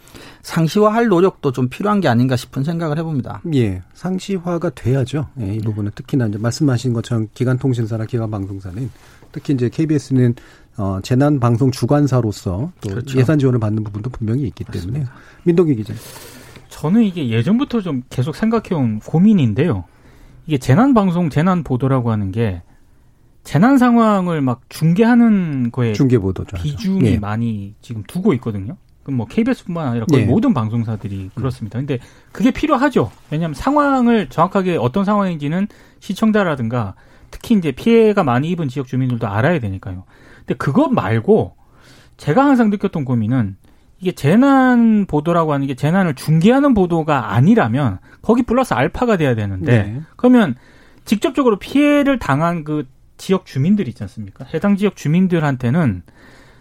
상시화할 노력도 좀 필요한 게 아닌가 싶은 생각을 해봅니다. 예, 상시화가 돼야죠. 예, 이 부분은 특히나 이제 말씀하신 것처럼 기관 통신사나 기관 방송사는 특히 이제 KBS는 어, 재난 방송 주관사로서 또 그렇죠. 예산 지원을 받는 부분도 분명히 있기 때문에 민동기 기자. 저는 이게 예전부터 좀 계속 생각해온 고민인데요. 이게 재난 방송, 재난 보도라고 하는 게 재난 상황을 막 중계하는 거에 중계 보도죠. 비중이 예. 많이 지금 두고 있거든요. 그럼 뭐 KBS뿐만 아니라 거의 예. 모든 방송사들이 그렇습니다. 근데 그게 필요하죠. 왜냐하면 상황을 정확하게 어떤 상황인지는 시청자라든가 특히 이제 피해가 많이 입은 지역 주민들도 알아야 되니까요. 근데 그것 말고 제가 항상 느꼈던 고민은 이게 재난 보도라고 하는 게 재난을 중계하는 보도가 아니라면 거기 플러스 알파가 돼야 되는데 네. 그러면 직접적으로 피해를 당한 그 지역 주민들 있지 않습니까? 해당 지역 주민들한테는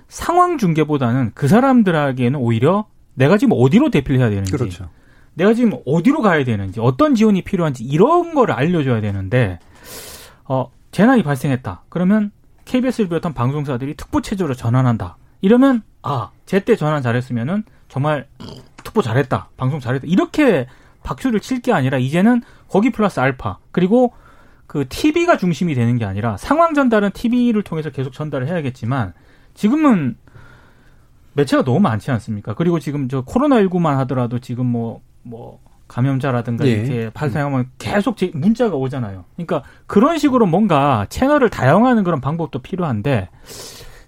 상황 중계보다는 그 사람들에게는 오히려 내가 지금 어디로 대피를 해야 되는지, 그렇죠. 내가 지금 어디로 가야 되는지, 어떤 지원이 필요한지 이런 거를 알려줘야 되는데, 어 재난이 발생했다. 그러면 KBS를 비롯한 방송사들이 특보 체제로 전환한다. 이러면 아 제때 전환 잘했으면은 정말 특보 잘했다, 방송 잘했다 이렇게 박수를 칠 게 아니라 이제는 거기 플러스 알파 그리고 그 TV가 중심이 되는 게 아니라 상황 전달은 TV를 통해서 계속 전달을 해야겠지만 지금은 매체가 너무 많지 않습니까? 그리고 지금 저 코로나19만 하더라도 지금 뭐, 뭐, 감염자라든가 예. 이렇게 발생하면 계속 제- 문자가 오잖아요. 그러니까 그런 식으로 뭔가 채널을 다양화하는 그런 방법도 필요한데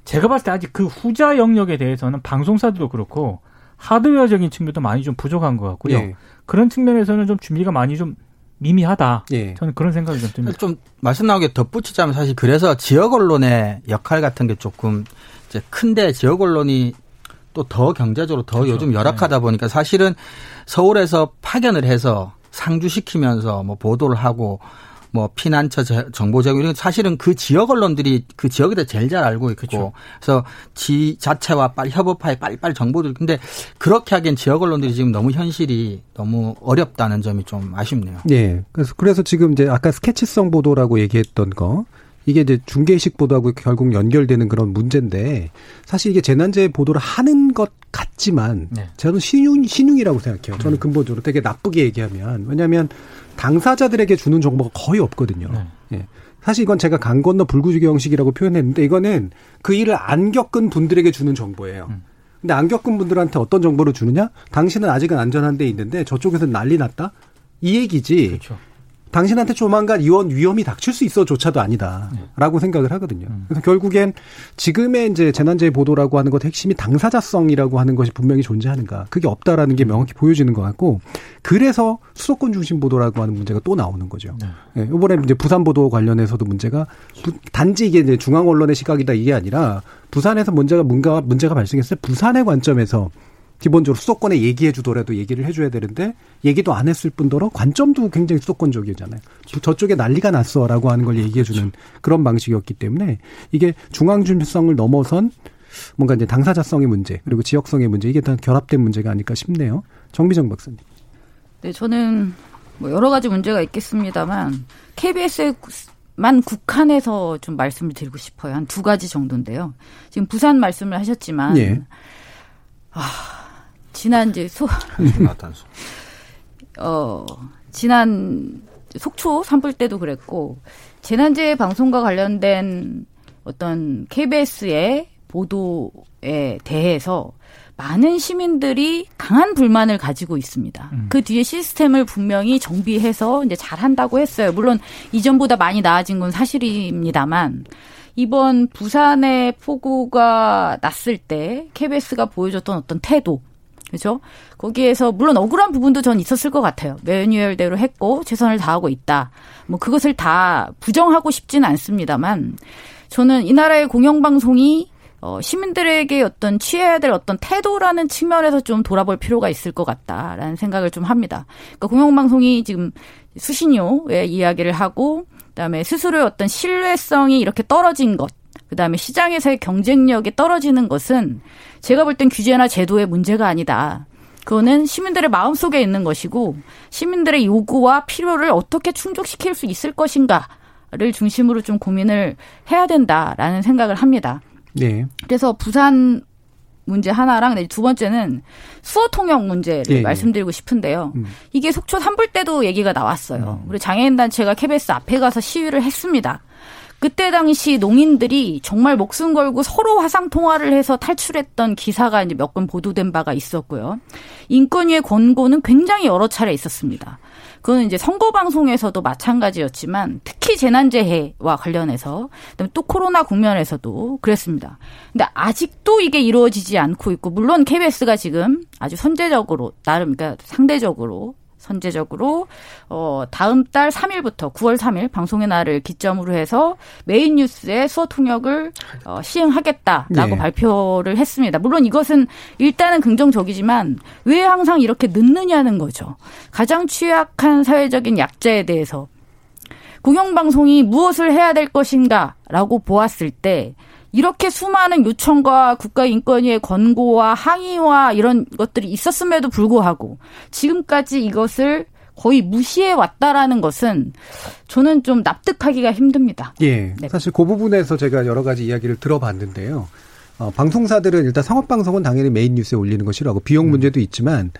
제가 봤을 때 아직 그 후자 영역에 대해서는 방송사들도 그렇고 하드웨어적인 측면도 많이 좀 부족한 것 같고요. 예. 그런 측면에서는 좀 준비가 많이 좀 미미하다. 예. 저는 그런 생각이 좀 듭니다. 좀 말씀 나오게 덧붙이자면 사실 그래서 지역 언론의 역할 같은 게 조금 이제 큰데 지역 언론이 또 더 경제적으로 더 그렇죠. 요즘 열악하다 보니까 사실은 서울에서 파견을 해서 상주시키면서 뭐 보도를 하고 뭐 피난처 제- 정보 제공 이런 거 사실은 그 지역 언론들이 그 지역에 대해 제일 잘 알고 있고 그렇죠. 그래서 지 자체와 빨리 협업하에 빨리빨리 정보들 근데 그렇게 하기엔 지역 언론들이 지금 너무 현실이 너무 어렵다는 점이 좀 아쉽네요. 예. 그래서 그래서 지금 이제 아까 스케치성 보도라고 얘기했던 거 이게 이제 중계식 보도하고 결국 연결되는 그런 문제인데 사실 이게 재난재해 보도를 하는 것 같지만 네. 저는 신용 신용이라고 생각해요. 저는 근본적으로 되게 나쁘게 얘기하면 왜냐하면 당사자들에게 주는 정보가 거의 없거든요. 네. 예. 사실 이건 제가 강 건너 불구지기 형식이라고 표현했는데 이거는 그 일을 안 겪은 분들에게 주는 정보예요. 음. 근데 안 겪은 분들한테 어떤 정보를 주느냐? 당신은 아직은 안전한 데 있는데 저쪽에서는 난리 났다? 이 얘기지. 그렇죠. 당신한테 조만간 이원 위험이 닥칠 수 있어조차도 아니다라고 생각을 하거든요. 그래서 결국엔 지금의 이제 재난재해 보도라고 하는 것 핵심이 당사자성이라고 하는 것이 분명히 존재하는가. 그게 없다라는 게 명확히 보여지는 것 같고 그래서 수도권 중심 보도라고 하는 문제가 또 나오는 거죠. 예, 이번에 이제 부산 보도 관련해서도 문제가 부- 단지 이게 이제 중앙 언론의 시각이다 이게 아니라 부산에서 문제가 뭔가 문제가 발생했을 때 부산의 관점에서 기본적으로 수도권에 얘기해 주더라도 얘기를 해줘야 되는데 얘기도 안 했을 뿐더러 관점도 굉장히 수도권적이잖아요. 저쪽에 난리가 났어라고 하는 걸 얘기해 주는 그런 방식이었기 때문에 이게 중앙 중심성을 넘어선 뭔가 이제 당사자성의 문제 그리고 지역성의 문제 이게 다 결합된 문제가 아닐까 싶네요. 정비정 박사님. 네, 저는 뭐 여러 가지 문제가 있겠습니다만 KBS만 국한해서 좀 말씀을 드리고 싶어요. 한 두 가지 정도인데요. 지금 부산 말씀을 하셨지만 예. 지난 이제 소, 이산화탄소. 어, 지난 속초 산불 때도 그랬고 재난재해 방송과 관련된 어떤 KBS의 보도에 대해서 많은 시민들이 강한 불만을 가지고 있습니다. 그 뒤에 시스템을 분명히 정비해서 이제 잘한다고 했어요. 물론 이전보다 많이 나아진 건 사실입니다만 이번 부산의 폭우가 났을 때 KBS가 보여줬던 어떤 태도 그죠? 거기에서 물론 억울한 부분도 전 있었을 것 같아요. 매뉴얼대로 했고 최선을 다하고 있다. 뭐 그것을 다 부정하고 싶지는 않습니다만 저는 이 나라의 공영방송이 어, 시민들에게 어떤 취해야 될 어떤 태도라는 측면에서 좀 돌아볼 필요가 있을 것 같다라는 생각을 좀 합니다. 그러니까 공영방송이 지금 수신료의 이야기를 하고 그다음에 스스로의 어떤 신뢰성이 이렇게 떨어진 것, 그다음에 시장에서의 경쟁력이 떨어지는 것은 제가 볼 땐 규제나 제도의 문제가 아니다. 그거는 시민들의 마음속에 있는 것이고 시민들의 요구와 필요를 어떻게 충족시킬 수 있을 것인가를 중심으로 좀 고민을 해야 된다라는 생각을 합니다. 네. 그래서 부산 문제 하나랑 두 번째는 수어 통역 문제를 예, 예. 말씀드리고 싶은데요. 음. 이게 속초 산불 때도 얘기가 나왔어요. 우리 장애인 단체가 KBS 앞에 가서 시위를 했습니다. 그때 당시 농인들이 정말 목숨 걸고 서로 화상 통화를 해서 탈출했던 기사가 이제 몇 건 보도된 바가 있었고요. 인권위의 권고는 굉장히 여러 차례 있었습니다. 그거는 이제 선거 방송에서도 마찬가지였지만 특히 재난재해와 관련해서 그다음에 또 코로나 국면에서도 그랬습니다. 근데 아직도 이게 이루어지지 않고 있고 물론 KBS가 지금 아주 선제적으로 나름 그러니까 상대적으로 선제적으로 어 다음 달 3일부터 9월 3일 방송의 날을 기점으로 해서 메인 뉴스의 수어 통역을 어 시행하겠다라고 네. 발표를 했습니다. 물론 이것은 일단은 긍정적이지만 왜 항상 이렇게 늦느냐는 거죠. 가장 취약한 사회적인 약자에 대해서 공영방송이 무엇을 해야 될 것인가라고 보았을 때 이렇게 수많은 요청과 국가인권위의 권고와 항의와 이런 것들이 있었음에도 불구하고 지금까지 이것을 거의 무시해 왔다라는 것은 저는 좀 납득하기가 힘듭니다. 예. 네. 사실 그 부분에서 제가 여러 가지 이야기를 들어봤는데요. 어, 방송사들은 일단 상업방송은 당연히 메인 뉴스에 올리는 것이라고 비용 문제도 있지만,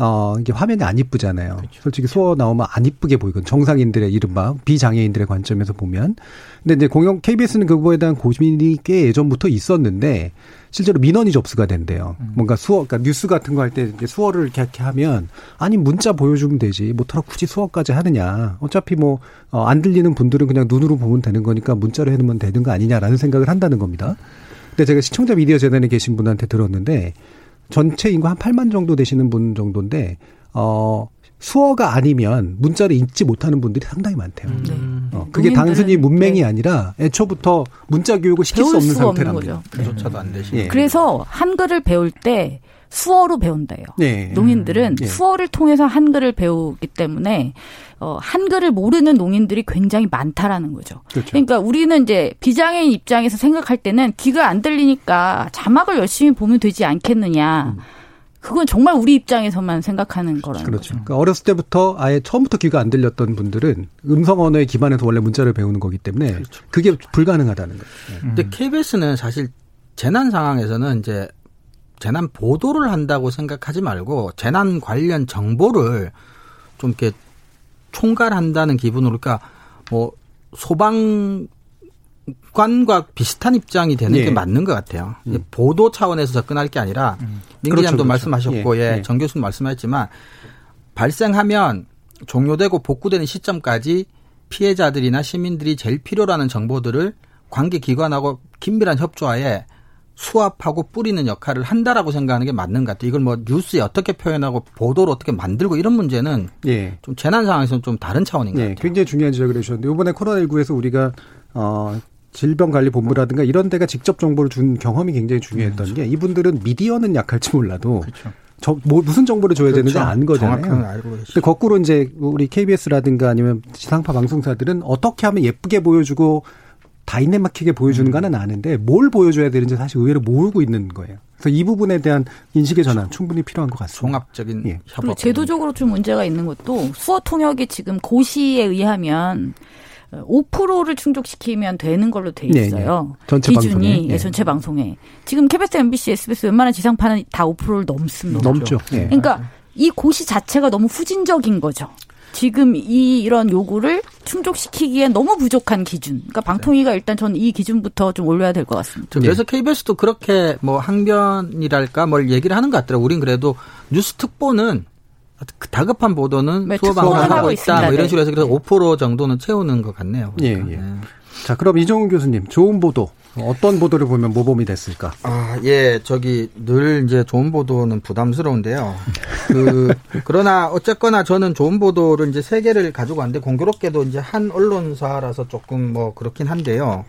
어, 이게 화면이 안 이쁘잖아요. 솔직히 수어 나오면 안 이쁘게 보이거든. 정상인들의 이른바 비장애인들의 관점에서 보면. 근데 이제 공영, KBS는 그거에 대한 고민이 꽤 예전부터 있었는데, 실제로 민원이 접수가 된대요. 뭔가 수어, 그러니까 뉴스 같은 거 할 때 수어를 이렇게, 하면, 아니, 문자 보여주면 되지. 뭐더러 굳이 수어까지 하느냐. 어차피 뭐, 어, 안 들리는 분들은 그냥 눈으로 보면 되는 거니까 문자로 해놓으면 되는 거 아니냐라는 생각을 한다는 겁니다. 근데 제가 시청자 미디어 재단에 계신 분한테 들었는데, 전체 인구 한 8만 정도 되시는 분 정도인데, 어, 수어가 아니면 문자를 읽지 못하는 분들이 상당히 많대요. 어, 그게 단순히 문맹이 네. 아니라 애초부터 문자 교육을 시킬 수 없는 상태랍니다. 거죠. 그조차도 안 되시고. 예. 그래서 한글을 배울 때 수어로 배운다요. 네. 농인들은 예. 수어를 통해서 한글을 배우기 때문에 어, 한글을 모르는 농인들이 굉장히 많다라는 거죠. 그렇죠. 러니까 우리는 이제 비장애인 입장에서 생각할 때는 귀가 안 들리니까 자막을 열심히 보면 되지 않겠느냐. 그건 정말 우리 입장에서만 생각하는 거라는 그렇죠. 거죠. 그러니까 어렸을 때부터 아예 처음부터 귀가 안 들렸던 분들은 음성 언어에 기반해서 원래 문자를 배우는 거기 때문에 그렇죠. 그게 불가능하다는 거예요. 근데 KBS는 사실 재난 상황에서는 이제 재난 보도를 한다고 생각하지 말고 재난 관련 정보를 좀 이렇게 총괄한다는 기분으로 그러니까 뭐 소방 관과 비슷한 입장이 되는 예. 게 맞는 것 같아요. 이게 보도 차원에서 접근할 게 아니라 민 그렇죠, 기자님도 그렇죠. 말씀하셨고 예, 예, 예. 정 교수님 말씀하셨지만 발생하면 종료되고 복구되는 시점까지 피해자들이나 시민들이 제일 필요로 하는 정보들을 관계 기관하고 긴밀한 협조하에 수합하고 뿌리는 역할을 한다라고 생각하는 게 맞는 것 같아요. 이걸 뭐 뉴스에 어떻게 표현하고 보도를 어떻게 만들고 이런 문제는 예. 좀 재난 상황에서는 좀 다른 차원인 것 네, 같아요. 굉장히 중요한 지적을 해주셨는데 이번에 코로나19에서 우리가 어 질병관리본부라든가 이런 데가 직접 정보를 준 경험이 굉장히 중요했던 게 이분들은 미디어는 약할지 몰라도 저, 뭐, 무슨 정보를 줘야 되는지 아는 거잖아요. 근데 계시죠. 거꾸로 이제 우리 KBS라든가 아니면 지상파 방송사들은 어떻게 하면 예쁘게 보여주고 다이내마키게 보여주는가는 아는데 뭘 보여줘야 되는지 사실 의외로 모르고 있는 거예요. 그래서 이 부분에 대한 인식의 전환 충분히 필요한 것 같습니다. 종합적인 예. 그리고 협업. 제도적으로 좀 문제가 있는 것도 수어 통역이 지금 고시에 의하면 5%를 충족시키면 되는 걸로 돼 네, 있어요. 네. 전체 기준이 방송에. 예, 예. 전체 방송에 지금 KBS, MBC, SBS 웬만한 지상파는 다 5%를 넘습니다. 넘죠. 예. 그러니까 이 고시 자체가 너무 후진적인 거죠. 지금 이 이런 요구를 충족시키기엔 너무 부족한 기준. 그러니까 방통위가 일단 저는 이 기준부터 좀 올려야 될 것 같습니다. 저 그래서 KBS도 그렇게 뭐 항변이랄까 뭘 얘기를 하는 것 같더라고요. 우린 그래도 뉴스 특보는 그 다급한 보도는 네, 방송하고 하고 있다. 있습니다. 뭐 이런 네. 식으로 해서 그래서 5% 정도는 채우는 것 같네요. 예. 예. 네. 자, 그럼 이정훈 교수님, 좋은 보도. 어떤 보도를 보면 모범이 됐을까? 아, 예, 저기 늘 이제 좋은 보도는 부담스러운데요. 그 그러나 어쨌거나 저는 좋은 보도를 이제 세 개를 가지고 왔는데 공교롭게도 이제 한 언론사라서 조금 뭐 그렇긴 한데요.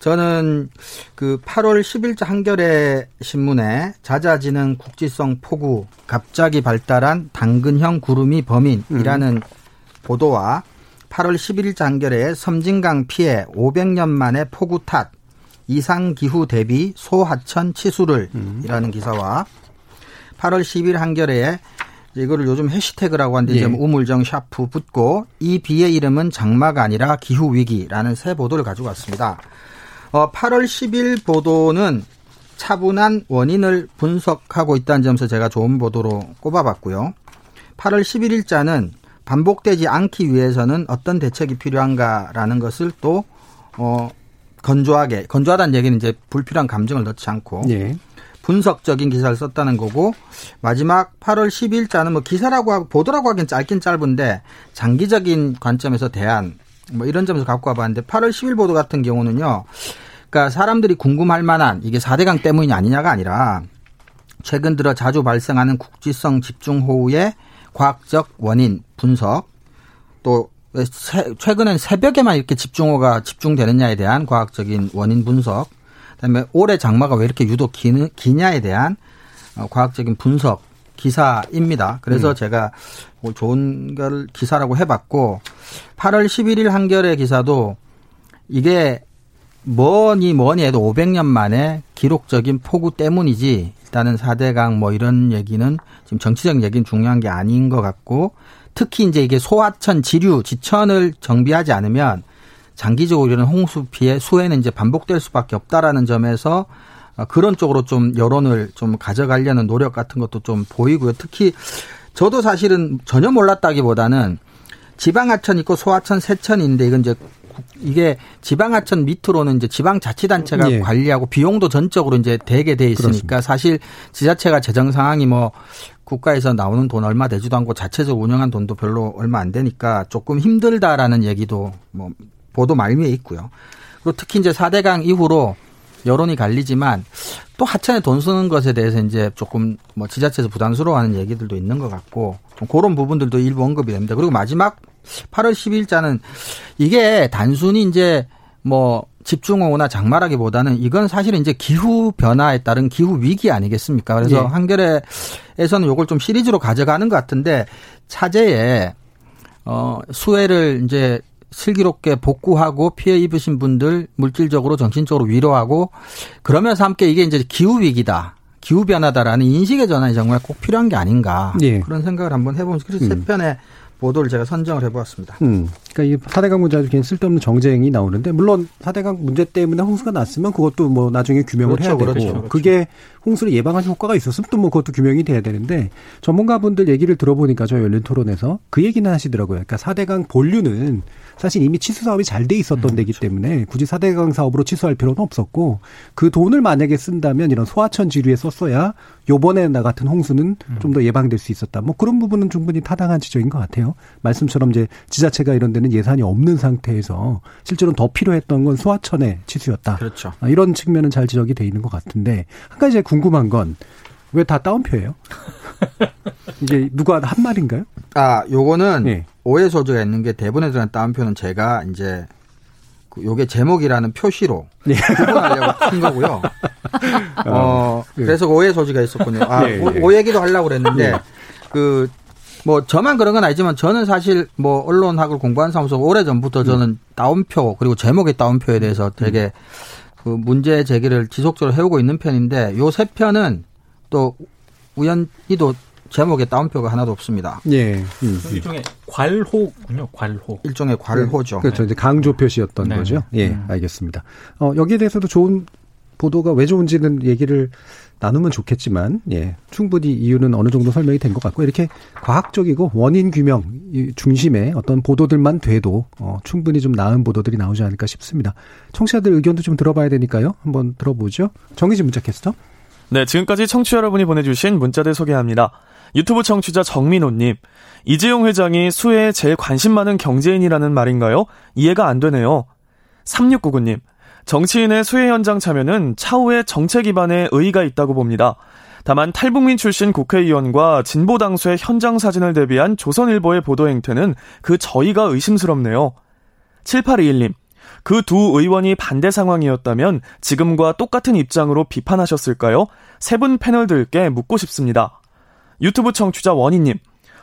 저는 그 8월 10일자 한겨레 신문에 잦아지는 국지성 폭우 갑자기 발달한 당근형 구름이 범인이라는 음. 보도와 8월 11일자 한겨레에 섬진강 피해 500년 만에 폭우 탓 이상 기후 대비 소하천 치수를 음. 이라는 기사와 8월 10일 한겨레에 이거를 요즘 해시태그라고 하는데 예. 우물정 샤프 붙고 이 비의 이름은 장마가 아니라 기후 위기라는 새 보도를 가지고 왔습니다. 어, 8월 10일 보도는 차분한 원인을 분석하고 있다는 점에서 제가 좋은 보도로 꼽아봤고요. 8월 11일자는 반복되지 않기 위해서는 어떤 대책이 필요한가라는 것을 또, 어, 건조하게, 건조하다는 얘기는 이제 불필요한 감정을 넣지 않고. 예. 분석적인 기사를 썼다는 거고 마지막 8월 10일자는 뭐 기사라고 하고 보도라고 하기엔 짧긴 짧은데 장기적인 관점에서 대한 뭐 이런 점에서 갖고 와봤는데 8월 10일 보도 같은 경우는요. 그러니까 사람들이 궁금할 만한 이게 4대강 때문이 아니냐가 아니라 최근 들어 자주 발생하는 국지성 집중호우의 과학적 원인 분석 또 최근엔 새벽에만 이렇게 집중호우가 집중되느냐에 대한 과학적인 원인 분석 그다음에 올해 장마가 왜 이렇게 유독 기냐에 대한 어, 과학적인 분석 기사입니다. 그래서 음. 제가 뭐 좋은 걸 기사라고 해봤고 8월 11일 한겨레 기사도 이게 뭐니 뭐니 해도 500년 만에 기록적인 폭우 때문이지 일단은 4대강 뭐 이런 얘기는 지금 정치적 얘기는 중요한 게 아닌 것 같고 특히 이제 이게 소하천 지류 지천을 정비하지 않으면 장기적으로 이런 홍수 피해 수해는 이제 반복될 수밖에 없다라는 점에서 그런 쪽으로 좀 여론을 좀 가져가려는 노력 같은 것도 좀 보이고요. 특히 저도 사실은 전혀 몰랐다기보다는 지방하천 있고 소하천 세천인데 이건 이제 이게 지방하천 밑으로는 이제 지방자치단체가 예. 관리하고 비용도 전적으로 이제 대게 돼 있으니까 그렇습니다. 사실 지자체가 재정 상황이 뭐 국가에서 나오는 돈 얼마 되지도 않고 자체적으로 운영한 돈도 별로 얼마 안 되니까 조금 힘들다라는 얘기도 뭐 보도 말미에 있고요. 그리고 특히 이제 4대강 이후로 여론이 갈리지만 또 하천에 돈 쓰는 것에 대해서 이제 조금 뭐 지자체에서 부담스러워하는 얘기들도 있는 것 같고 좀 그런 부분들도 일부 언급이 됩니다. 그리고 마지막 8월 10일자는 이게 단순히 이제 뭐 집중호우나 장마라기보다는 이건 사실은 이제 기후 변화에 따른 기후 위기 아니겠습니까? 그래서 예. 한겨레에서는 이걸 좀 시리즈로 가져가는 것 같은데 차제에 어 수해를 이제 슬기롭게 복구하고 피해 입으신 분들 물질적으로 정신적으로 위로하고 그러면서 함께 이게 이제 기후 위기다. 기후 변화다라는 인식의 전환이 정말 꼭 필요한 게 아닌가 예. 그런 생각을 한번 해보면서 그래서 음. 세 편의 보도를 제가 선정을 해보았습니다. 음. 그러니까 이 4대강 문제 아주 괜히 쓸데없는 정쟁이 나오는데 물론 4대 강 문제 때문에 홍수가 났으면 그것도 뭐 나중에 규명을 그렇죠, 해야 되고 그렇죠, 그렇죠. 그게 홍수를 예방하는 효과가 있었으면 또 뭐 그것도 규명이 돼야 되는데 전문가분들 얘기를 들어보니까 저 열린 토론에서 그 얘기는 하시더라고요. 그러니까 4대 강 본류는 사실 이미 치수 사업이 잘 돼 있었던 음, 데기 그렇죠. 때문에 굳이 4대 강 사업으로 취소할 필요는 없었고 그 돈을 만약에 쓴다면 이런 소하천 지류에 썼어야 요번에 나 같은 홍수는 음. 좀더 예방될 수 있었다. 뭐 그런 부분은 충분히 타당한 지적인 것 같아요. 말씀처럼 이제 지자체가 이런 데는 예산이 없는 상태에서 실제로 더 필요했던 건 소하천의 치수였다. 그렇죠. 아, 이런 측면은 잘 지적이 돼 있는 것 같은데 한 가지 궁금한 건 왜 다 따옴표예요? 이게 누가 한 말인가요? 아, 요거는 네. 오해 소지가 있는 게 대본에 들어간 따옴표는 제가 이제 그 요게 제목이라는 표시로 네. 구분하려고 한 거고요. 어, 어 네. 그래서 오해 소지가 있었군요. 아, 네, 오, 오해기도 하려고 그랬는데 그 뭐 저만 그런 건 아니지만 저는 사실 뭐 언론학을 공부한 사람으로서 오래 전부터 저는 음. 따옴표 그리고 제목의 따옴표에 대해서 되게 음. 그 문제 제기를 지속적으로 해오고 있는 편인데 요 세 편은 또 우연히도 제목에 따옴표가 하나도 없습니다. 예. 음, 음. 일종의 괄호군요. 괄호. 일종의 괄호죠. 네. 그렇죠. 이제 강조 표시였던 네. 거죠. 예, 음. 알겠습니다. 어, 여기에 대해서도 좋은 보도가 왜 좋은지는 얘기를 나누면 좋겠지만, 예, 충분히 이유는 어느 정도 설명이 된 것 같고, 이렇게 과학적이고 원인 규명 중심의 어떤 보도들만 돼도, 어, 충분히 좀 나은 보도들이 나오지 않을까 싶습니다. 청취자들 의견도 좀 들어봐야 되니까요. 한번 들어보죠. 정희진 문자 캐스터. 네, 지금까지 청취자 여러분이 보내주신 문자들 소개합니다. 유튜브 청취자 정민호님, 이재용 회장이 수혜에 제일 관심 많은 경제인이라는 말인가요? 이해가 안 되네요. 3699님, 정치인의 수혜 현장 참여는 차후의 정책 기반에 의의가 있다고 봅니다. 다만 탈북민 출신 국회의원과 진보 당수의 현장 사진을 대비한 조선일보의 보도 행태는 그 저희가 의심스럽네요. 7821님, 그 두 의원이 반대 상황이었다면 지금과 똑같은 입장으로 비판하셨을까요? 세 분 패널들께 묻고 싶습니다. 유튜브 청취자 원희님.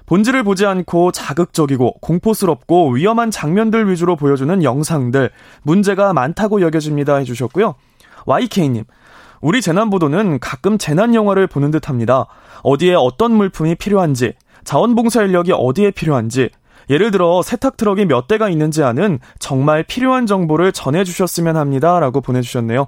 본질을 보지 않고 자극적이고 공포스럽고 위험한 장면들 위주로 보여주는 영상들 문제가 많다고 여겨집니다 해주셨고요. YK님. 우리 재난보도는 가끔 재난 영화를 보는 듯 합니다. 어디에 어떤 물품이 필요한지, 자원봉사 인력이 어디에 필요한지, 예를 들어 세탁 트럭이 몇 대가 있는지 아는 정말 필요한 정보를 전해주셨으면 합니다. 라고 보내주셨네요.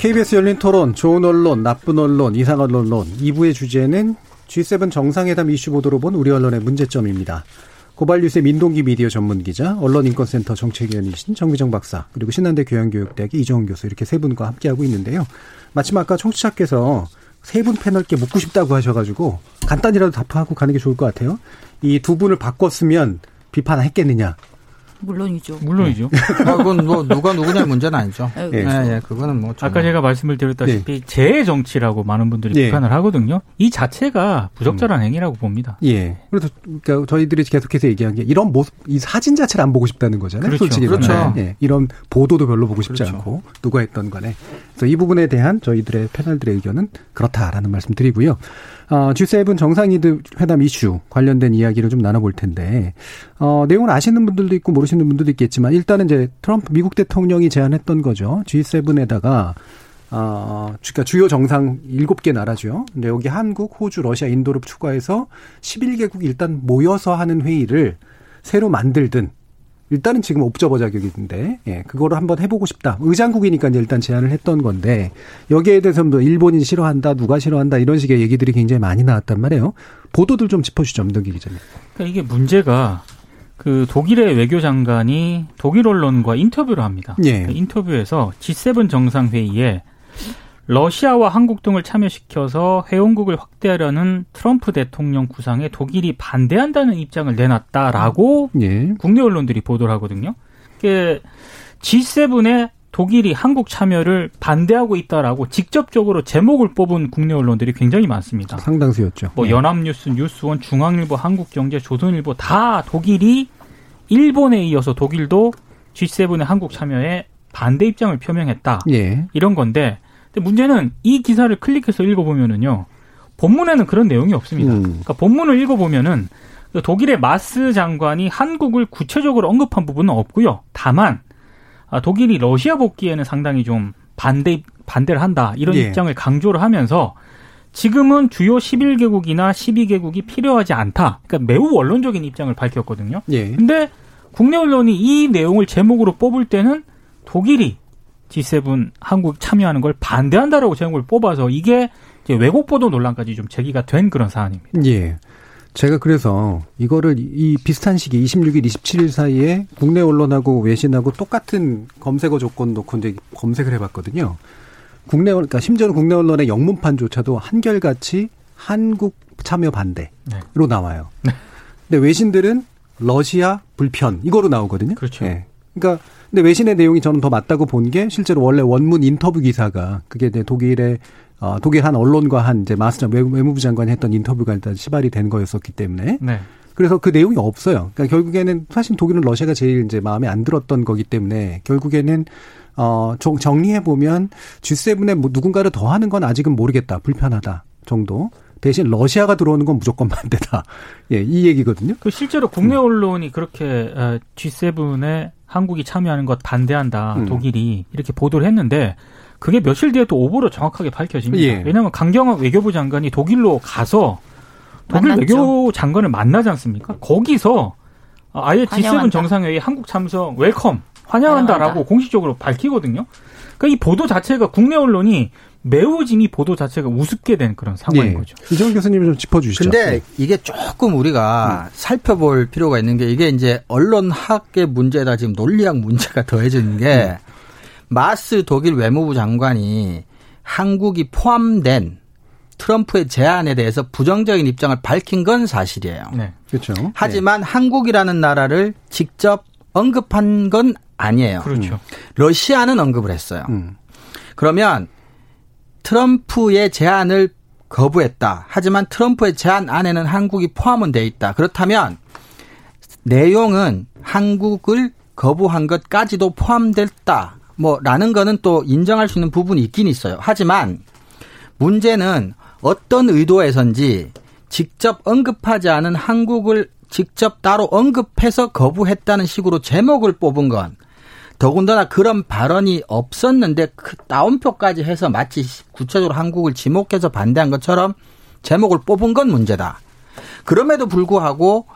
KBS 열린 토론, 좋은 언론, 나쁜 언론, 이상한 언론 2부의 주제는 G7 정상회담 이슈 보도로 본 우리 언론의 문제점입니다. 고발뉴스의 민동기 미디어 전문 기자, 언론인권센터 정책위원이신 정미정 박사, 그리고 신한대 교양교육대학의 이정훈 교수 이렇게 세 분과 함께하고 있는데요. 마침 아까 청취자께서 세 분 패널께 묻고 싶다고 하셔가지고 간단히라도 답하고 가는 게 좋을 것 같아요. 이 두 분을 바꿨으면 비판했겠느냐? 물론이죠. 물론이죠. 아, 그건 뭐 누가 누구냐 문제는 아니죠. 예, 예, 예, 그거는 뭐 아까 제가 말씀을 드렸다시피 네. 재해 정치라고 많은 분들이 예. 비판을 하거든요. 이 자체가 부적절한 행위라고 봅니다. 예. 그래서 그러니까 저희들이 계속해서 얘기한 게 이런 모습, 이 사진 자체를 안 보고 싶다는 거잖아요. 그렇죠. 솔직히 그렇죠. 예. 이런 보도도 별로 보고 싶지 그렇죠. 않고 누가 했던 간에. 그래서 이 부분에 대한 저희들의 패널들의 의견은 그렇다라는 말씀 드리고요. 어, G7 정상회담 이슈 관련된 이야기를 좀 나눠볼 텐데, 어, 내용을 아시는 분들도 있고 모르시는 분들도 있겠지만, 일단은 이제 트럼프 미국 대통령이 제안했던 거죠. G7에다가, 어, 그러니까 주요 정상 7개 나라죠. 근데 여기 한국, 호주, 러시아, 인도를 추가해서 11개국이 일단 모여서 하는 회의를 새로 만들든 일단은 지금 옵저버 자격인데, 예, 그거를 한번 해보고 싶다. 의장국이니까 일단 제안을 했던 건데, 여기에 대해서 뭐 일본이 싫어한다, 누가 싫어한다, 이런 식의 얘기들이 굉장히 많이 나왔단 말이에요. 보도들 좀 짚어주죠, 엄동기 기자님. 그러니까 이게 문제가 그 독일의 외교장관이 독일 언론과 인터뷰를 합니다. 예. 그 인터뷰에서 G7 정상회의에 러시아와 한국 등을 참여시켜서 회원국을 확대하려는 트럼프 대통령 구상에 독일이 반대한다는 입장을 내놨다라고 예. 국내 언론들이 보도를 하거든요. 이게 G7에 독일이 한국 참여를 반대하고 있다라고 직접적으로 제목을 뽑은 국내 언론들이 굉장히 많습니다. 상당수였죠. 뭐 예. 연합뉴스, 뉴스원, 중앙일보, 한국경제, 조선일보 다 독일이 일본에 이어서 독일도 G7의 한국 참여에 반대 입장을 표명했다. 예. 이런 건데 근데 문제는 이 기사를 클릭해서 읽어보면은요 본문에는 그런 내용이 없습니다. 음. 그러니까 본문을 읽어보면은 그 독일의 마스 장관이 한국을 구체적으로 언급한 부분은 없고요. 다만 아, 독일이 러시아 복귀에는 상당히 좀 반대 반대를 한다 이런 예. 입장을 강조를 하면서 지금은 주요 11개국이나 12개국이 필요하지 않다. 그러니까 매우 원론적인 입장을 밝혔거든요. 예. 근데 국내 언론이 이 내용을 제목으로 뽑을 때는 독일이 G7 한국 참여하는 걸 반대한다라고 제목을 뽑아서 이게 왜곡 보도 논란까지 좀 제기가 된 그런 사안입니다. 예. 제가 그래서 이거를 이 비슷한 시기 26일, 27일 사이에 국내 언론하고 외신하고 똑같은 검색어 조건 놓고 이제 검색을 해봤거든요. 국내 언- 그러니까 심지어는 국내 언론의 영문판조차도 한결같이 한국 참여 반대로 네. 나와요. 근데 외신들은 러시아 불편 이거로 나오거든요. 그렇죠. 예. 그러니까 근데 외신의 내용이 저는 더 맞다고 본 게 실제로 원래 원문 인터뷰 기사가 그게 이제 독일의 어, 독일 한 언론과 한 이제 마스장 외무- 외무부 장관이 했던 인터뷰가 일단 시발이 된 거였었기 때문에 네. 그래서 그 내용이 없어요. 그러니까 결국에는 사실 독일은 러시아가 제일 이제 마음에 안 들었던 거기 때문에 결국에는 어 정- 정리해 보면 G7에 뭐 누군가를 더 하는 건 아직은 모르겠다. 불편하다 정도. 대신 러시아가 들어오는 건 무조건 반대다. 예, 이 얘기거든요. 그 실제로 국내 언론이 그렇게 어, G7에 한국이 참여하는 것 반대한다 음. 독일이 이렇게 보도를 했는데 그게 며칠 뒤에 또 오보로 정확하게 밝혀집니다. 예. 왜냐하면 강경화 외교부 장관이 독일로 가서 독일 만났죠. 외교 장관을 만나지 않습니까? 거기서 아예 G7 환영한다. 정상회의 한국 참석 welcome 환영한다라고 환영한다. 공식적으로 밝히거든요. 그러니까 이 보도 자체가 국내 언론이 매우 지금 이 보도 자체가 우습게 된 그런 상황인 예. 거죠. 이정훈 교수님 좀 짚어주시죠. 근데 이게 조금 우리가 살펴볼 필요가 있는 게 이게 이제 언론학의 문제다 지금 논리학 문제가 더해지는 게 마스 독일 외무부 장관이 한국이 포함된 트럼프의 제안에 대해서 부정적인 입장을 밝힌 건 사실이에요. 네. 그렇죠. 하지만 한국이라는 나라를 직접 언급한 건 아니에요. 그렇죠. 러시아는 언급을 했어요. 음. 그러면 트럼프의 제안을 거부했다. 하지만 트럼프의 제안 안에는 한국이 포함은 돼 있다. 그렇다면 내용은 한국을 거부한 것까지도 포함됐다. 뭐라는 거는 또 인정할 수 있는 부분이 있긴 있어요. 하지만 문제는 어떤 의도에선지 직접 언급하지 않은 한국을 직접 따로 언급해서 거부했다는 식으로 제목을 뽑은 건 더군다나 그런 발언이 없었는데 그 따옴표까지 해서 마치 구체적으로 한국을 지목해서 반대한 것처럼 제목을 뽑은 건 문제다. 그럼에도 불구하고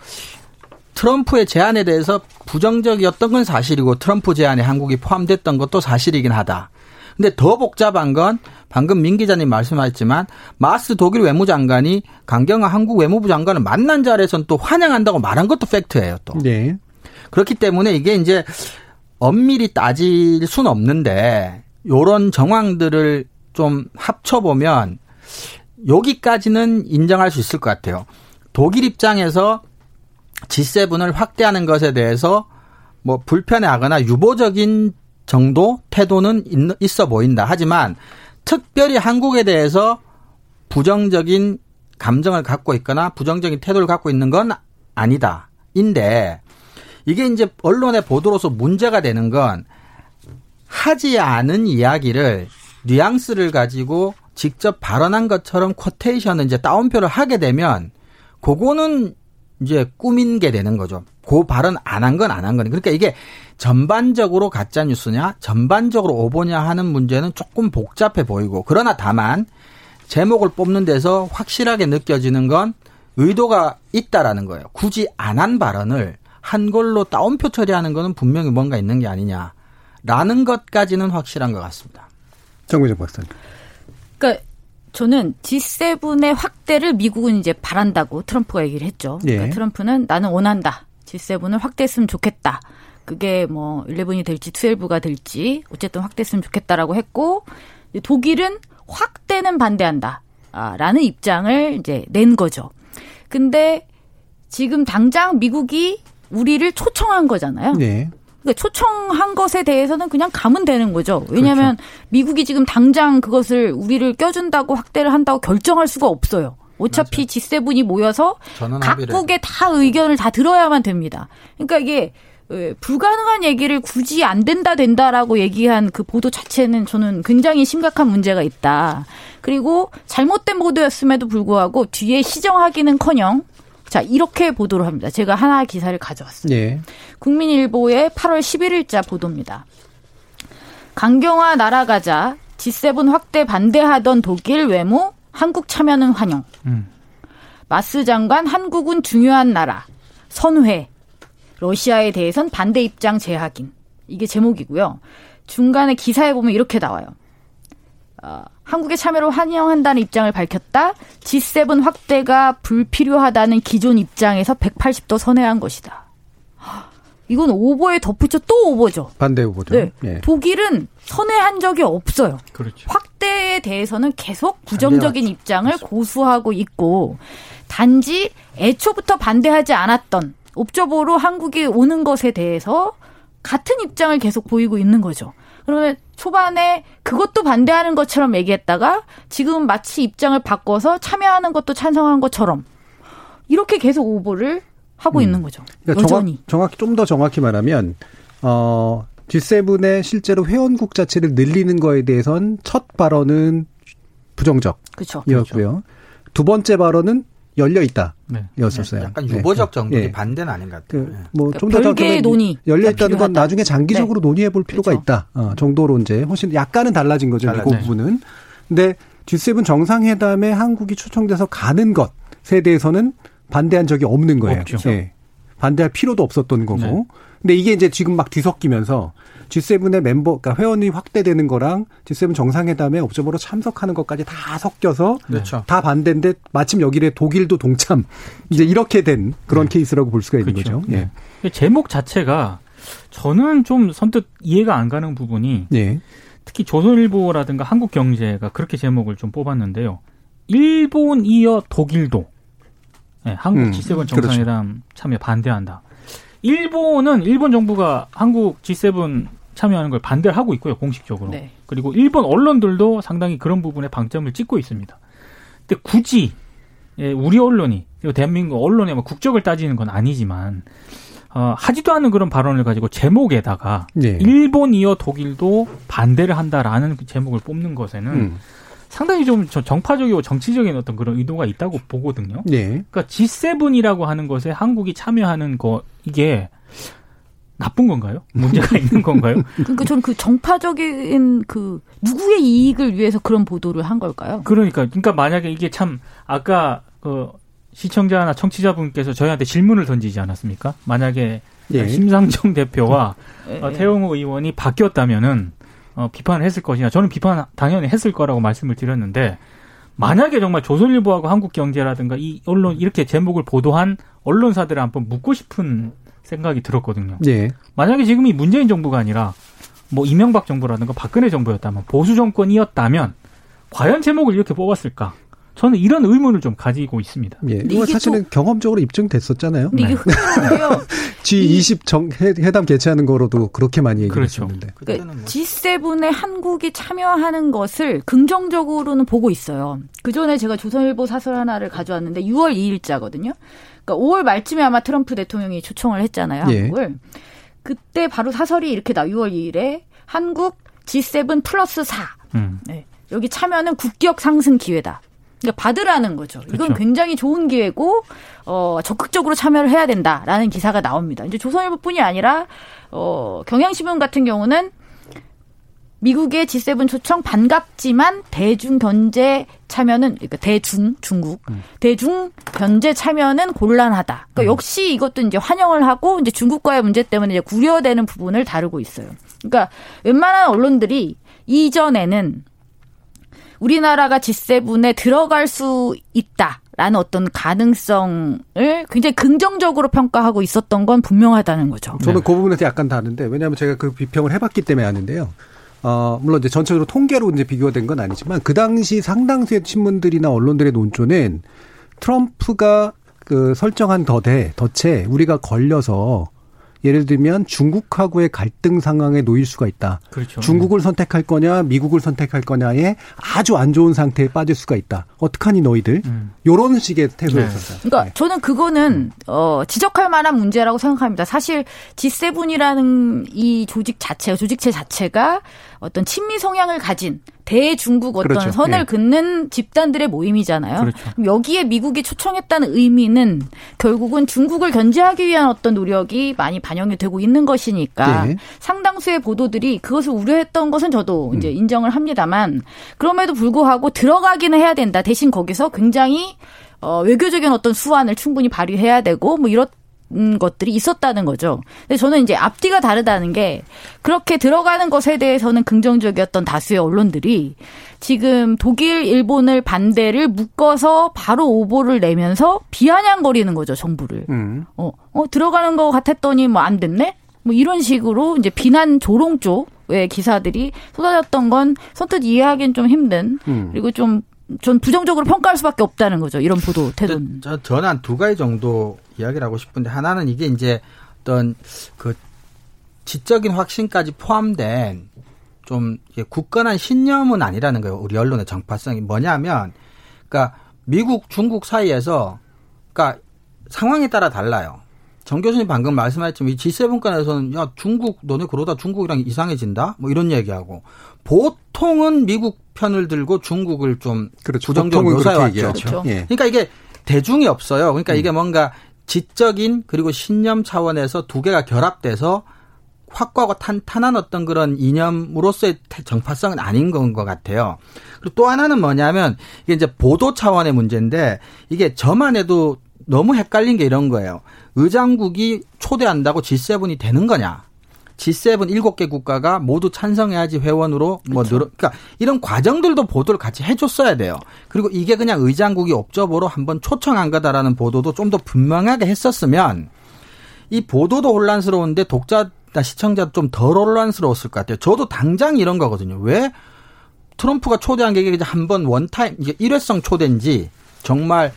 트럼프의 제안에 대해서 부정적이었던 건 사실이고 트럼프 제안에 한국이 포함됐던 것도 사실이긴 하다. 근데 더 복잡한 건 방금 민 기자님 말씀하셨지만 마스 독일 외무장관이 강경화 한국 외무부 장관을 만난 자리에선 또 환영한다고 말한 것도 팩트예요 또. 네. 그렇기 때문에 이게 이제 엄밀히 따질 수는 없는데 요런 정황들을 좀 합쳐보면 여기까지는 인정할 수 있을 것 같아요. 독일 입장에서 G7을 확대하는 것에 대해서 뭐 불편해하거나 유보적인 정도 태도는 있- 있어 보인다. 하지만 특별히 한국에 대해서 부정적인 감정을 갖고 있거나 부정적인 태도를 갖고 있는 건 아니다. 인데 이게 이제 언론의 보도로서 문제가 되는 건 하지 않은 이야기를 뉘앙스를 가지고 직접 발언한 것처럼 쿼테이션을 이제 따옴표를 하게 되면 그거는 이제 꾸민 게 되는 거죠. 그 발언 안 한 건 안 한 거니. 그러니까 이게 전반적으로 가짜 뉴스냐, 전반적으로 오보냐 하는 문제는 조금 복잡해 보이고 그러나 다만 제목을 뽑는 데서 확실하게 느껴지는 건 의도가 있다라는 거예요. 굳이 안 한 발언을 한 걸로 따옴표 처리하는 거는 분명히 뭔가 있는 게 아니냐라는 것까지는 확실한 것 같습니다. 정미정 박사님. 그러니까 저는 G7의 확대를 미국은 이제 바란다고 트럼프가 얘기를 했죠. 그러니까 예. 트럼프는 나는 원한다. G7을 확대했으면 좋겠다. 그게 뭐 11이 될지 12가 될지 어쨌든 확대했으면 좋겠다라고 했고 독일은 확대는 반대한다. 아, 라는 입장을 이제 낸 거죠. 근데 지금 당장 미국이 우리를 초청한 거잖아요. 네. 그러니까 초청한 것에 대해서는 그냥 가면 되는 거죠. 왜냐하면 미국이 지금 당장 그것을 우리를 껴준다고 확대를 한다고 결정할 수가 없어요. 어차피 G7이 모여서. 각국의 다 의견을 다 들어야만 됩니다. 그러니까 이게 에, 불가능한 얘기를 굳이 안 된다 된다라고 얘기한 그 보도 자체는 저는 굉장히 심각한 문제가 있다. 그리고 잘못된 보도였음에도 불구하고 뒤에 시정하기는커녕 자 이렇게 보도를 합니다. 제가 하나 기사를 가져왔습니다. 예. 국민일보의 8월 11일자 보도입니다. 강경화 날아가자 G7 확대 반대하던 독일 외무 한국 참여는 환영. 음. 마스 장관 한국은 중요한 나라. 선회. 러시아에 대해선 반대 입장 재확인. 이게 제목이고요. 중간에 기사에 보면 이렇게 나와요. 어, 한국의 참여를 환영한다는 입장을 밝혔다. G7 확대가 불필요하다는 기존 입장에서 180도 선회한 것이다. 이건 오보에 덧붙여 또 오보죠. 반대 후보죠. 네. 예. 독일은 선회한 적이 없어요. 그렇죠. 확대에 대해서는 계속 부정적인 입장을 고수하고 있고 단지 애초부터 반대하지 않았던 옵저보로 한국이 오는 것에 대해서 같은 입장을 계속 보이고 있는 거죠. 그러면 초반에 그것도 반대하는 것처럼 얘기했다가 지금 마치 입장을 바꿔서 참여하는 것도 찬성한 것처럼 이렇게 계속 오보를 하고 있는 거죠. 그러니까 여전히. 정확, 정확 히 좀 더 정확히 말하면 어 G7의 실제로 회원국 자체를 늘리는 거에 대해선 첫 발언은 부정적 이었고요. 그렇죠. 두 번째 발언은 열려 있다. 네. 였었어요. 약간 유보적 네. 정도의 예. 반대는 아닌 것 같아요. 예. 그뭐좀 그러니까 더 별개의 논의 열려 있다는 건. 나중에 장기적으로 논의해 볼 필요가 그렇죠. 있다. 어, 정도로 이제 훨씬 약간은 달라진 거죠. 그 달라진 부분은. 근데 G7 정상회담에 한국이 초청돼서 가는 것에 대해서는 반대한 적이 없는 거예요. 없죠. 예. 반대할 필요도 없었던 거고. 네. 근데 이게 이제 지금 막 뒤섞이면서 G7의 멤버, 그러니까 회원이 확대되는 거랑 G7 정상회담에 옵저버로 참석하는 것까지 다 섞여서 그렇죠. 다 반대인데 마침 여기에 독일도 동참 이제 이렇게 된 그런 케이스라고 볼 수가 있는 그렇죠. 거죠. 예. 네. 제목 자체가 저는 좀 선뜻 이해가 안 가는 부분이 예. 특히 조선일보라든가 한국경제가 그렇게 제목을 좀 뽑았는데요. 일본 이어 독일도 네, 한국 음, G7 정상회담 참여 반대한다. 일본은 일본 정부가 한국 G7 참여하는 걸 반대를 하고 있고요, 공식적으로. 네. 그리고 일본 언론들도 상당히 그런 부분에 방점을 찍고 있습니다. 근데 굳이 예, 우리 언론이 그리고 대한민국 언론의 뭐 국적을 따지는 건 아니지만 어, 하지도 않은 그런 발언을 가지고 제목에다가 예. 일본 이어 독일도 반대를 한다라는 그 제목을 뽑는 것에는 음. 상당히 좀 저- 정파적이고 정치적인 어떤 그런 의도가 있다고 보거든요. 예. 그러니까 G7이라고 하는 것에 한국이 참여하는 거 이게 나쁜 건가요? 문제가 있는 건가요? 그러니까 저는 그 정파적인 그 누구의 이익을 위해서 그런 보도를 한 걸까요? 그러니까 그러니까 만약에 이게 참 아까 그 시청자나 청취자분께서 저희한테 질문을 던지지 않았습니까? 만약에 예. 심상정 대표와 예. 태영호 의원이 바뀌었다면은 어, 비판을 했을 것이냐? 저는 비판 당연히 했을 거라고 말씀을 드렸는데 만약에 정말 조선일보하고 한국경제라든가 이 언론 이렇게 제목을 보도한 언론사들을 한번 묻고 싶은 생각이 들었거든요. 예. 만약에 지금이 문재인 정부가 아니라 뭐 이명박 정부라든가 박근혜 정부였다면 보수 정권이었다면 과연 제목을 이렇게 뽑았을까? 저는 이런 의문을 좀 가지고 있습니다. 예. 이거 이게 사실은 경험적으로 입증됐었잖아요. 이게 네. 흥미로운데요. G20 정, 회, 회담 개최하는 거로도 그렇게 많이 얘기를 그렇죠. 했었는데. 그때는 그러니까 뭐 G7에 한국이 참여하는 것을 긍정적으로는 보고 있어요. 그 전에 제가 조선일보 사설 하나를 가져왔는데 6월 2일자거든요. 그러니까 5월 말쯤에 아마 트럼프 대통령이 초청을 했잖아요. 예. 한국을. 그때 바로 사설이 이렇게 나 6월 2일에 한국 G7 플러스 4. 음. 네. 여기 참여는 국격 상승 기회다. 그러니까 받으라는 거죠. 이건 그렇죠. 굉장히 좋은 기회고 어 적극적으로 참여를 해야 된다라는 기사가 나옵니다. 이제 조선일보뿐이 아니라 어 경향신문 같은 경우는 미국의 G7 초청 반갑지만 대중 견제 참여는 그러니까 대중 중국 대중 견제 참여는 곤란하다. 그러니까 역시 이것도 이제 환영을 하고 이제 중국과의 문제 때문에 이제 구려되는 부분을 다루고 있어요. 그러니까 웬만한 언론들이 이전에는 우리나라가 G7에 들어갈 수 있다 라는 어떤 가능성을 굉장히 긍정적으로 평가하고 있었던 건 분명하다는 거죠. 저는 그 부분에서 약간 다른데 왜냐하면 제가 그 비평을 해봤기 때문에 아는데요. 어, 물론 이제 전체적으로 통계로 이제 비교가 된 건 아니지만 그 당시 상당수의 신문들이나 언론들의 논조는 트럼프가 그 설정한 더대, 덫에 우리가 걸려서 예를 들면 중국하고의 갈등 상황에 놓일 수가 있다. 그렇죠. 중국을 선택할 거냐, 미국을 선택할 거냐에 아주 안 좋은 상태에 빠질 수가 있다. 어떡하니 너희들? 음. 요런 식의 태도였었어요. 그러니까 네. 저는 그거는 어 지적할 만한 문제라고 생각합니다. 사실 G7이라는 이 조직 자체, 조직체 자체가 어떤 친미 성향을 가진 대중국 어떤 그렇죠. 선을 예. 긋는 집단들의 모임이잖아요. 그렇죠. 여기에 미국이 초청했다는 의미는 결국은 중국을 견제하기 위한 어떤 노력이 많이 반영이 되고 있는 것이니까 예. 상당수의 보도들이 그것을 우려했던 것은 저도 음. 이제 인정을 합니다만 그럼에도 불구하고 들어가기는 해야 된다. 대신 거기서 굉장히 어, 외교적인 어떤 수완을 충분히 발휘해야 되고 뭐 이런 것들이 있었다는 거죠. 근데 저는 이제 앞뒤가 다르다는 게 그렇게 들어가는 것에 대해서는 긍정적이었던 다수의 언론들이 지금 독일, 일본을 반대를 묶어서 바로 오보를 내면서 비아냥거리는 거죠, 정부를. 음. 어, 어, 들어가는 것 같았더니 뭐 안 됐네? 뭐 이런 식으로 이제 비난 조롱 쪽의 기사들이 쏟아졌던 건 선뜻 이해하기는 좀 힘든 음. 그리고 좀전 부정적으로 평가할 수밖에 없다는 거죠. 이런 보도 태도는. 저, 저는 한 두 가지 정도 이야기를 하고 싶은데 하나는 이게 이제 어떤 그 지적인 확신까지 포함된 좀 이게 굳건한 신념은 아니라는 거예요. 우리 언론의 정파성이 뭐냐면 그러니까 미국 중국 사이에서 그러니까 상황에 따라 달라요. 정 교수님 방금 말씀하셨지만 이 G7간에서는 야 중국 너네 그러다 중국이랑 이상해진다 뭐 이런 얘기하고 보통은 미국 편을 들고 중국을 좀 그렇죠. 부정적으로 묘사해 왔죠. 그렇죠. 예. 그러니까 이게 대중이 없어요. 그러니까 이게 뭔가 지적인 그리고 신념 차원에서 두 개가 결합돼서 확고하고 탄 탄한 어떤 그런 이념으로서의 정파성은 아닌 건 것 같아요. 그리고 또 하나는 뭐냐면 이게 이제 보도 차원의 문제인데 이게 저만 해도 너무 헷갈린 게 이런 거예요. 의장국이 초대한다고 G7이 되는 거냐? G7 7개 국가가 모두 찬성해야지 회원으로 뭐 그렇죠. 늘어 그러니까 이런 과정들도 보도를 같이 해 줬어야 돼요. 그리고 이게 그냥 의장국이 옵저버로 한번 초청한 거다라는 보도도 좀 더 분명하게 했었으면 이 보도도 혼란스러운데 독자 나 시청자도 좀 덜 혼란스러웠을 것 같아요. 저도 당장 이런 거거든요. 왜 트럼프가 초대한 게 이제 한번 원타임 이게 일회성 초대인지 정말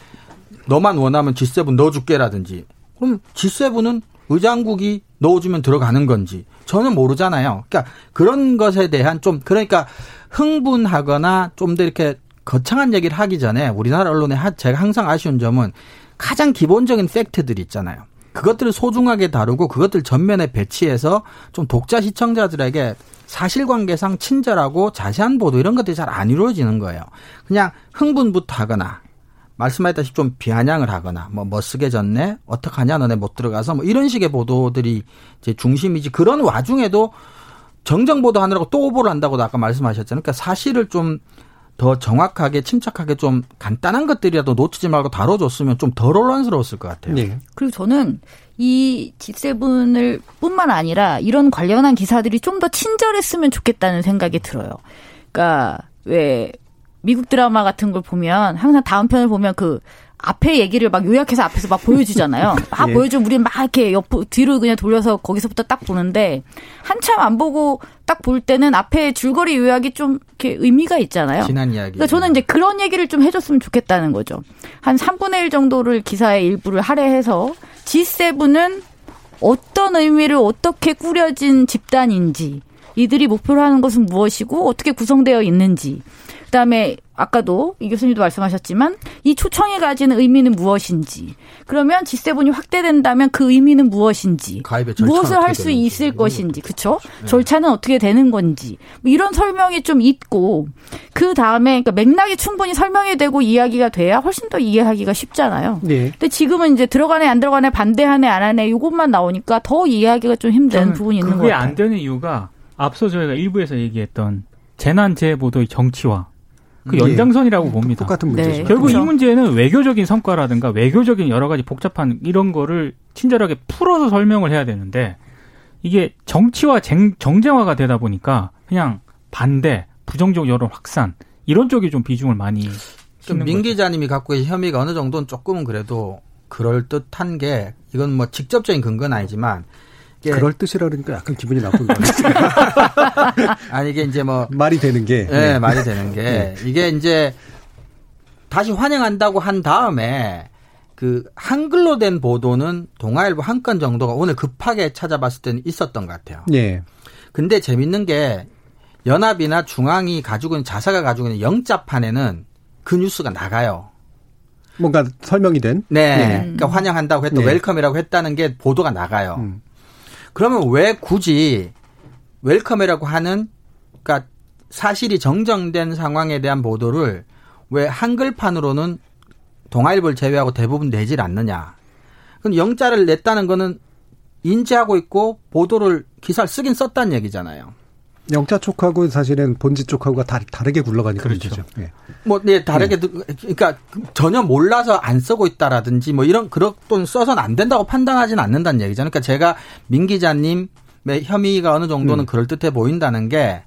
너만 원하면 G7 넣어줄게라든지 그럼 G7은 의장국이 넣어주면 들어가는 건지 저는 모르잖아요. 그러니까 그런 것에 대한 좀 그러니까 흥분하거나 좀 더 이렇게 거창한 얘기를 하기 전에 우리나라 언론에 제가 항상 아쉬운 점은 가장 기본적인 팩트들이 있잖아요. 그것들을 소중하게 다루고 그것들 전면에 배치해서 좀 독자 시청자들에게 사실관계상 친절하고 자세한 보도 이런 것들이 잘 안 이루어지는 거예요. 그냥 흥분부터 하거나 말씀하셨다시피 좀 비아냥을 하거나 뭐 멋쓰게 졌네 어떡하냐 너네 못 들어가서 뭐 이런 식의 보도들이 이제 중심이지 그런 와중에도 정정 보도하느라고 또 오보를 한다고도 아까 말씀하셨잖아요. 그러니까 사실을 좀 더 정확하게 침착하게 좀 간단한 것들이라도 놓치지 말고 다뤄줬으면 좀 덜 혼란스러웠을 것 같아요. 네. 그리고 저는 이 G7을 뿐만 아니라 이런 관련한 기사들이 좀 더 친절했으면 좋겠다는 생각이 들어요. 그러니까 왜 미국 드라마 같은 걸 보면 항상 다음 편을 보면 그 앞에 얘기를 막 요약해서 앞에서 막 보여주잖아요. 막 예. 보여주면 우리는 막 이렇게 옆 뒤로 그냥 돌려서 거기서부터 딱 보는데 한참 안 보고 딱 볼 때는 앞에 줄거리 요약이 좀 이렇게 의미가 있잖아요. 지난 이야기. 그러니까 저는 이제 그런 얘기를 좀 해줬으면 좋겠다는 거죠. 한 3분의 1 정도를 기사의 일부를 할애해서 G7은 어떤 의미를 어떻게 꾸려진 집단인지 이들이 목표로 하는 것은 무엇이고 어떻게 구성되어 있는지 그다음에 아까도 이 교수님도 말씀하셨지만 이 초청이 가지는 의미는 무엇인지 그러면 G7이 확대된다면 그 의미는 무엇인지 무엇을 할 수 있을 것인지 그렇죠 네. 절차는 어떻게 되는 건지 뭐 이런 설명이 좀 있고 그 다음에 그러니까 맥락이 충분히 설명이 되고 이야기가 돼야 훨씬 더 이해하기가 쉽잖아요. 네. 근데 지금은 이제 들어가네 안 들어가네 반대하네 안 하네 이것만 나오니까 더 이해하기가 좀 힘든 부분이 있는 것 같아요. 그게 안 되는 이유가 앞서 저희가 일부에서 얘기했던 재난재해 보도의 정치화 그 예. 연장선이라고 봅니다. 똑같은 문제죠. 네. 결국 그렇죠. 이 문제는 외교적인 성과라든가 외교적인 여러 가지 복잡한 이런 거를 친절하게 풀어서 설명을 해야 되는데 이게 정치와 쟁, 정쟁화가 되다 보니까 그냥 반대, 부정적 여론 확산 이런 쪽이 좀 비중을 많이 민 기자님이 갖고 계신 혐의가 어느 정도는 조금은 그래도 그럴 듯한 게 이건 뭐 직접적인 근거는 아니지만 그럴 뜻이라 그러니까 약간 기분이 나쁜 거 같아요. 아니 이게 이제 뭐 말이 되는 게 네, 네. 말이 되는 게 네. 이게 이제 다시 환영한다고 한 다음에 그 한글로 된 보도는 동아일보 한 건 정도가 오늘 급하게 찾아봤을 때는 있었던 것 같아요. 네. 근데 재밌는 게 연합이나 중앙이 가지고 있는 자사가 가지고 있는 영자판에는 그 뉴스가 나가요. 뭔가 설명이 된? 네. 네. 그러니까 환영한다고 했던 네. welcome이라고 했다는 게 보도가 나가요. 음. 그러면 왜 굳이 welcome이라고 하는 그러니까 사실이 정정된 상황에 대한 보도를 왜 한글판으로는 동아일보를 제외하고 대부분 내질 않느냐. 그럼 영자를 냈다는 거는 인지하고 있고 보도를 기사를 쓰긴 썼다는 얘기잖아요. 영자 쪽하고 사실은 본지 쪽하고가 다, 다르게 굴러가니까 그렇죠. 죠 네. 뭐, 네, 다르게, 네. 그러니까 전혀 몰라서 안 쓰고 있다라든지 뭐 이런, 그런 돈 써서는 안 된다고 판단하지는 않는다는 얘기잖아요. 그러니까 제가 민 기자님의 혐의가 어느 정도는 음. 그럴 듯해 보인다는 게,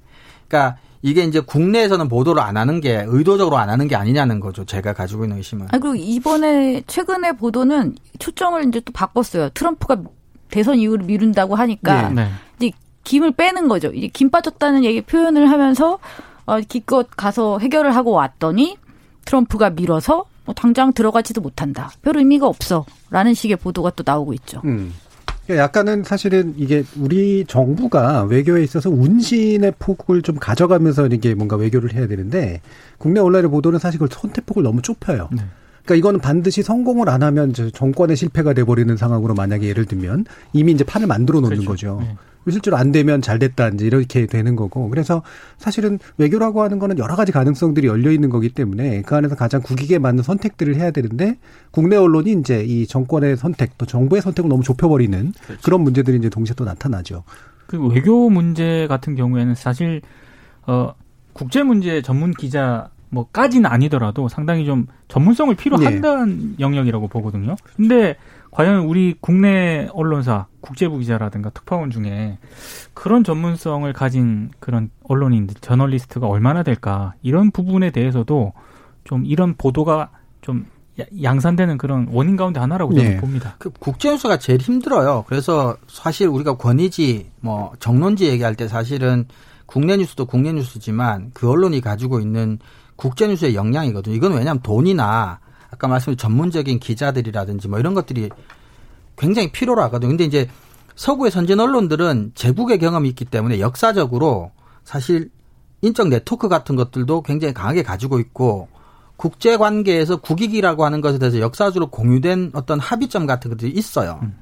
그러니까 이게 이제 국내에서는 보도를 안 하는 게 의도적으로 안 하는 게 아니냐는 거죠. 제가 가지고 있는 의심은. 아, 그리고 이번에 최근에 보도는 초점을 이제 또 바꿨어요. 트럼프가 대선 이후를 미룬다고 하니까. 네. 네. 김을 빼는 거죠. 이제 김 빠졌다는 얘기 표현을 하면서 어, 기껏 가서 해결을 하고 왔더니 트럼프가 밀어서 뭐 당장 들어가지도 못한다. 별 의미가 없어. 라는 식의 보도가 또 나오고 있죠. 음. 그러니까 약간은 사실은 이게 우리 정부가 외교에 있어서 운신의 폭을 좀 가져가면서 이게 뭔가 외교를 해야 되는데 국내 온라인 보도는 사실 그걸 선택폭을 너무 좁혀요. 네. 그러니까 이거는 반드시 성공을 안 하면 정권의 실패가 돼버리는 상황으로 만약에 예를 들면 이미 이제 판을 만들어 놓는 그렇죠. 거죠. 네. 실제로 안 되면 잘 됐다 이제 이렇게 되는 거고 그래서 사실은 외교라고 하는 거는 여러 가지 가능성들이 열려 있는 거기 때문에 그 안에서 가장 국익에 맞는 선택들을 해야 되는데 국내 언론이 이제 이 정권의 선택 또 정부의 선택을 너무 좁혀버리는 그렇죠. 그런 문제들이 이제 동시에 또 나타나죠. 그 외교 문제 같은 경우에는 사실 어 국제 문제 전문 기자 뭐까지는 아니더라도 상당히 좀 전문성을 필요한다는 네. 영역이라고 보거든요. 근데 과연 우리 국내 언론사, 국제부 기자라든가 특파원 중에 그런 전문성을 가진 그런 언론인들, 저널리스트가 얼마나 될까 이런 부분에 대해서도 좀 이런 보도가 좀 양산되는 그런 원인 가운데 하나라고 저는 네. 봅니다. 그 국제뉴스가 제일 힘들어요. 그래서 사실 우리가 권위지, 뭐 정론지 얘기할 때 사실은 국내 뉴스도 국내 뉴스지만 그 언론이 가지고 있는 국제 뉴스의 역량이거든요. 이건 왜냐하면 돈이나 아까 말씀드린 전문적인 기자들이라든지 뭐 이런 것들이 굉장히 필요로 하거든요. 근데 이제 서구의 선진 언론들은 제국의 경험이 있기 때문에 역사적으로 사실 인적 네트워크 같은 것들도 굉장히 강하게 가지고 있고 국제 관계에서 국익이라고 하는 것에 대해서 역사적으로 공유된 어떤 합의점 같은 것들이 있어요. 음.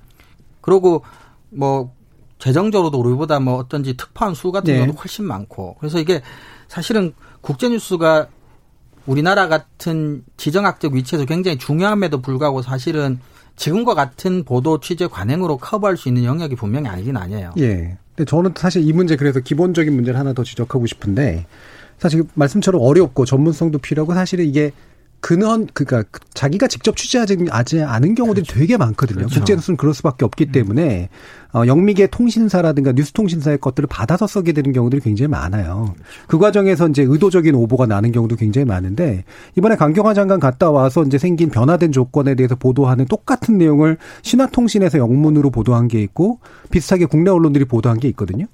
그리고 뭐 재정적으로도 우리보다 뭐 어떤지 특파원 수 같은 네. 경우도 훨씬 많고 그래서 이게 사실은 국제 뉴스가 우리나라 같은 지정학적 위치에서 굉장히 중요함에도 불구하고 사실은 지금과 같은 보도 취재 관행으로 커버할 수 있는 영역이 분명히 아니긴 아니에요. 예. 근데 저는 사실 이 문제 그래서 기본적인 문제를 하나 더 지적하고 싶은데 사실 말씀처럼 어렵고 전문성도 필요하고 사실은 이게 근원 그니까 자기가 직접 취재하지 않은 경우들이 그렇죠. 되게 많거든요. 그렇죠. 국제 뉴스는 그럴 수밖에 없기 음. 때문에 어, 영미계 통신사라든가 뉴스 통신사의 것들을 받아서 쓰게 되는 경우들이 굉장히 많아요. 그렇죠. 그 과정에서 이제 의도적인 오보가 나는 경우도 굉장히 많은데 이번에 강경화 장관 갔다 와서 이제 생긴 변화된 조건에 대해서 보도하는 똑같은 내용을 신화통신에서 영문으로 보도한 게 있고 비슷하게 국내 언론들이 보도한 게 있거든요.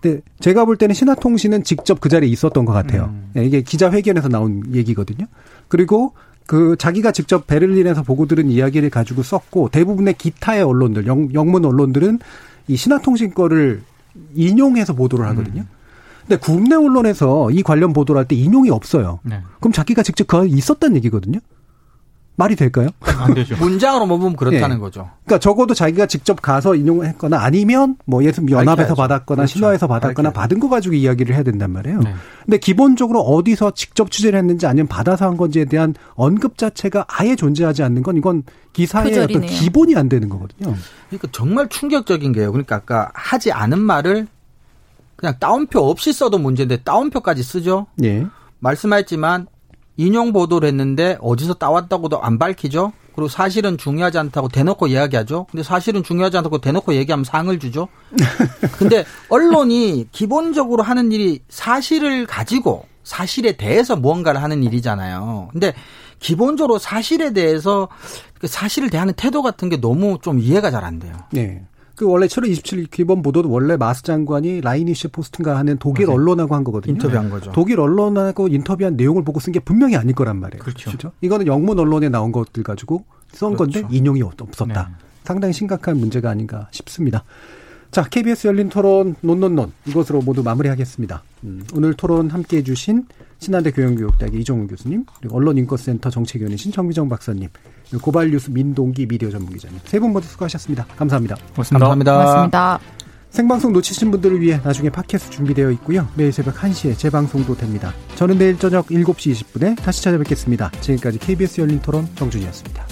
근데 제가 볼 때는 신화통신은 직접 그 자리에 있었던 것 같아요. 음. 예, 이게 기자회견에서 나온 얘기거든요. 그리고 그 자기가 직접 베를린에서 보고 들은 이야기를 가지고 썼고 대부분의 기타의 언론들 영, 영문 언론들은 이 신화통신 거를 인용해서 보도를 하거든요. 음. 근데 국내 언론에서 이 관련 보도를 할 때 인용이 없어요. 네. 그럼 자기가 직접 그 있었다는 얘기거든요. 말이 될까요? 안 되죠. 문장으로 뭐 보면 그렇다는 네. 거죠. 그러니까 적어도 자기가 직접 가서 인용을 했거나 아니면 뭐 예를 들면 연합에서 받았거나 그렇죠. 신화에서 받았거나 밝혀야죠. 받은 거 가지고 이야기를 해야 된단 말이에요. 네. 근데 기본적으로 어디서 직접 취재를 했는지 아니면 받아서 한 건지에 대한 언급 자체가 아예 존재하지 않는 건 이건 기사의 표절이네요. 어떤 기본이 안 되는 거거든요. 그러니까 정말 충격적인 게요. 그러니까 아까 하지 않은 말을 그냥 따옴표 없이 써도 문제인데 따옴표까지 쓰죠. 예. 말씀하셨지만 인용 보도를 했는데 어디서 따왔다고도 안 밝히죠. 그리고 사실은 중요하지 않다고 대놓고 이야기하죠. 근데 사실은 중요하지 않다고 대놓고 얘기하면 상을 주죠. 근데 언론이 기본적으로 하는 일이 사실을 가지고 사실에 대해서 무언가를 하는 일이잖아요. 근데 기본적으로 사실에 대해서 그 사실을 대하는 태도 같은 게 너무 좀 이해가 잘 안 돼요. 네. 그 원래 7월 27일 기본 보도도 원래 마스 장관이 라이니시 포스트인가 하는 독일 맞아요. 언론하고 한 거거든요. 인터뷰한 거죠. 독일 언론하고 인터뷰한 내용을 보고 쓴 게 분명히 아닐 거란 말이에요. 그렇죠. 그렇죠? 이거는 영문 언론에 나온 것들 가지고 쓴 그렇죠. 건데 인용이 없었다. 네. 상당히 심각한 문제가 아닌가 싶습니다. 자, KBS 열린 토론 논논논 이것으로 모두 마무리하겠습니다. 음, 오늘 토론 함께 해 주신 신한대 교양교육대학의 이종훈 교수님, 그리고 언론인권센터 정책위원이신 정미정 박사님, 고발뉴스 민동기 미디어 전문기자님 세 분 모두 수고하셨습니다. 감사합니다. 고맙습니다. 감사합니다. 고맙습니다. 생방송 놓치신 분들을 위해 나중에 팟캐스트 준비되어 있고요. 매일 새벽 1시에 재방송도 됩니다. 저는 내일 저녁 7시 20분에 다시 찾아뵙겠습니다. 지금까지 KBS 열린 토론 정준이었습니다.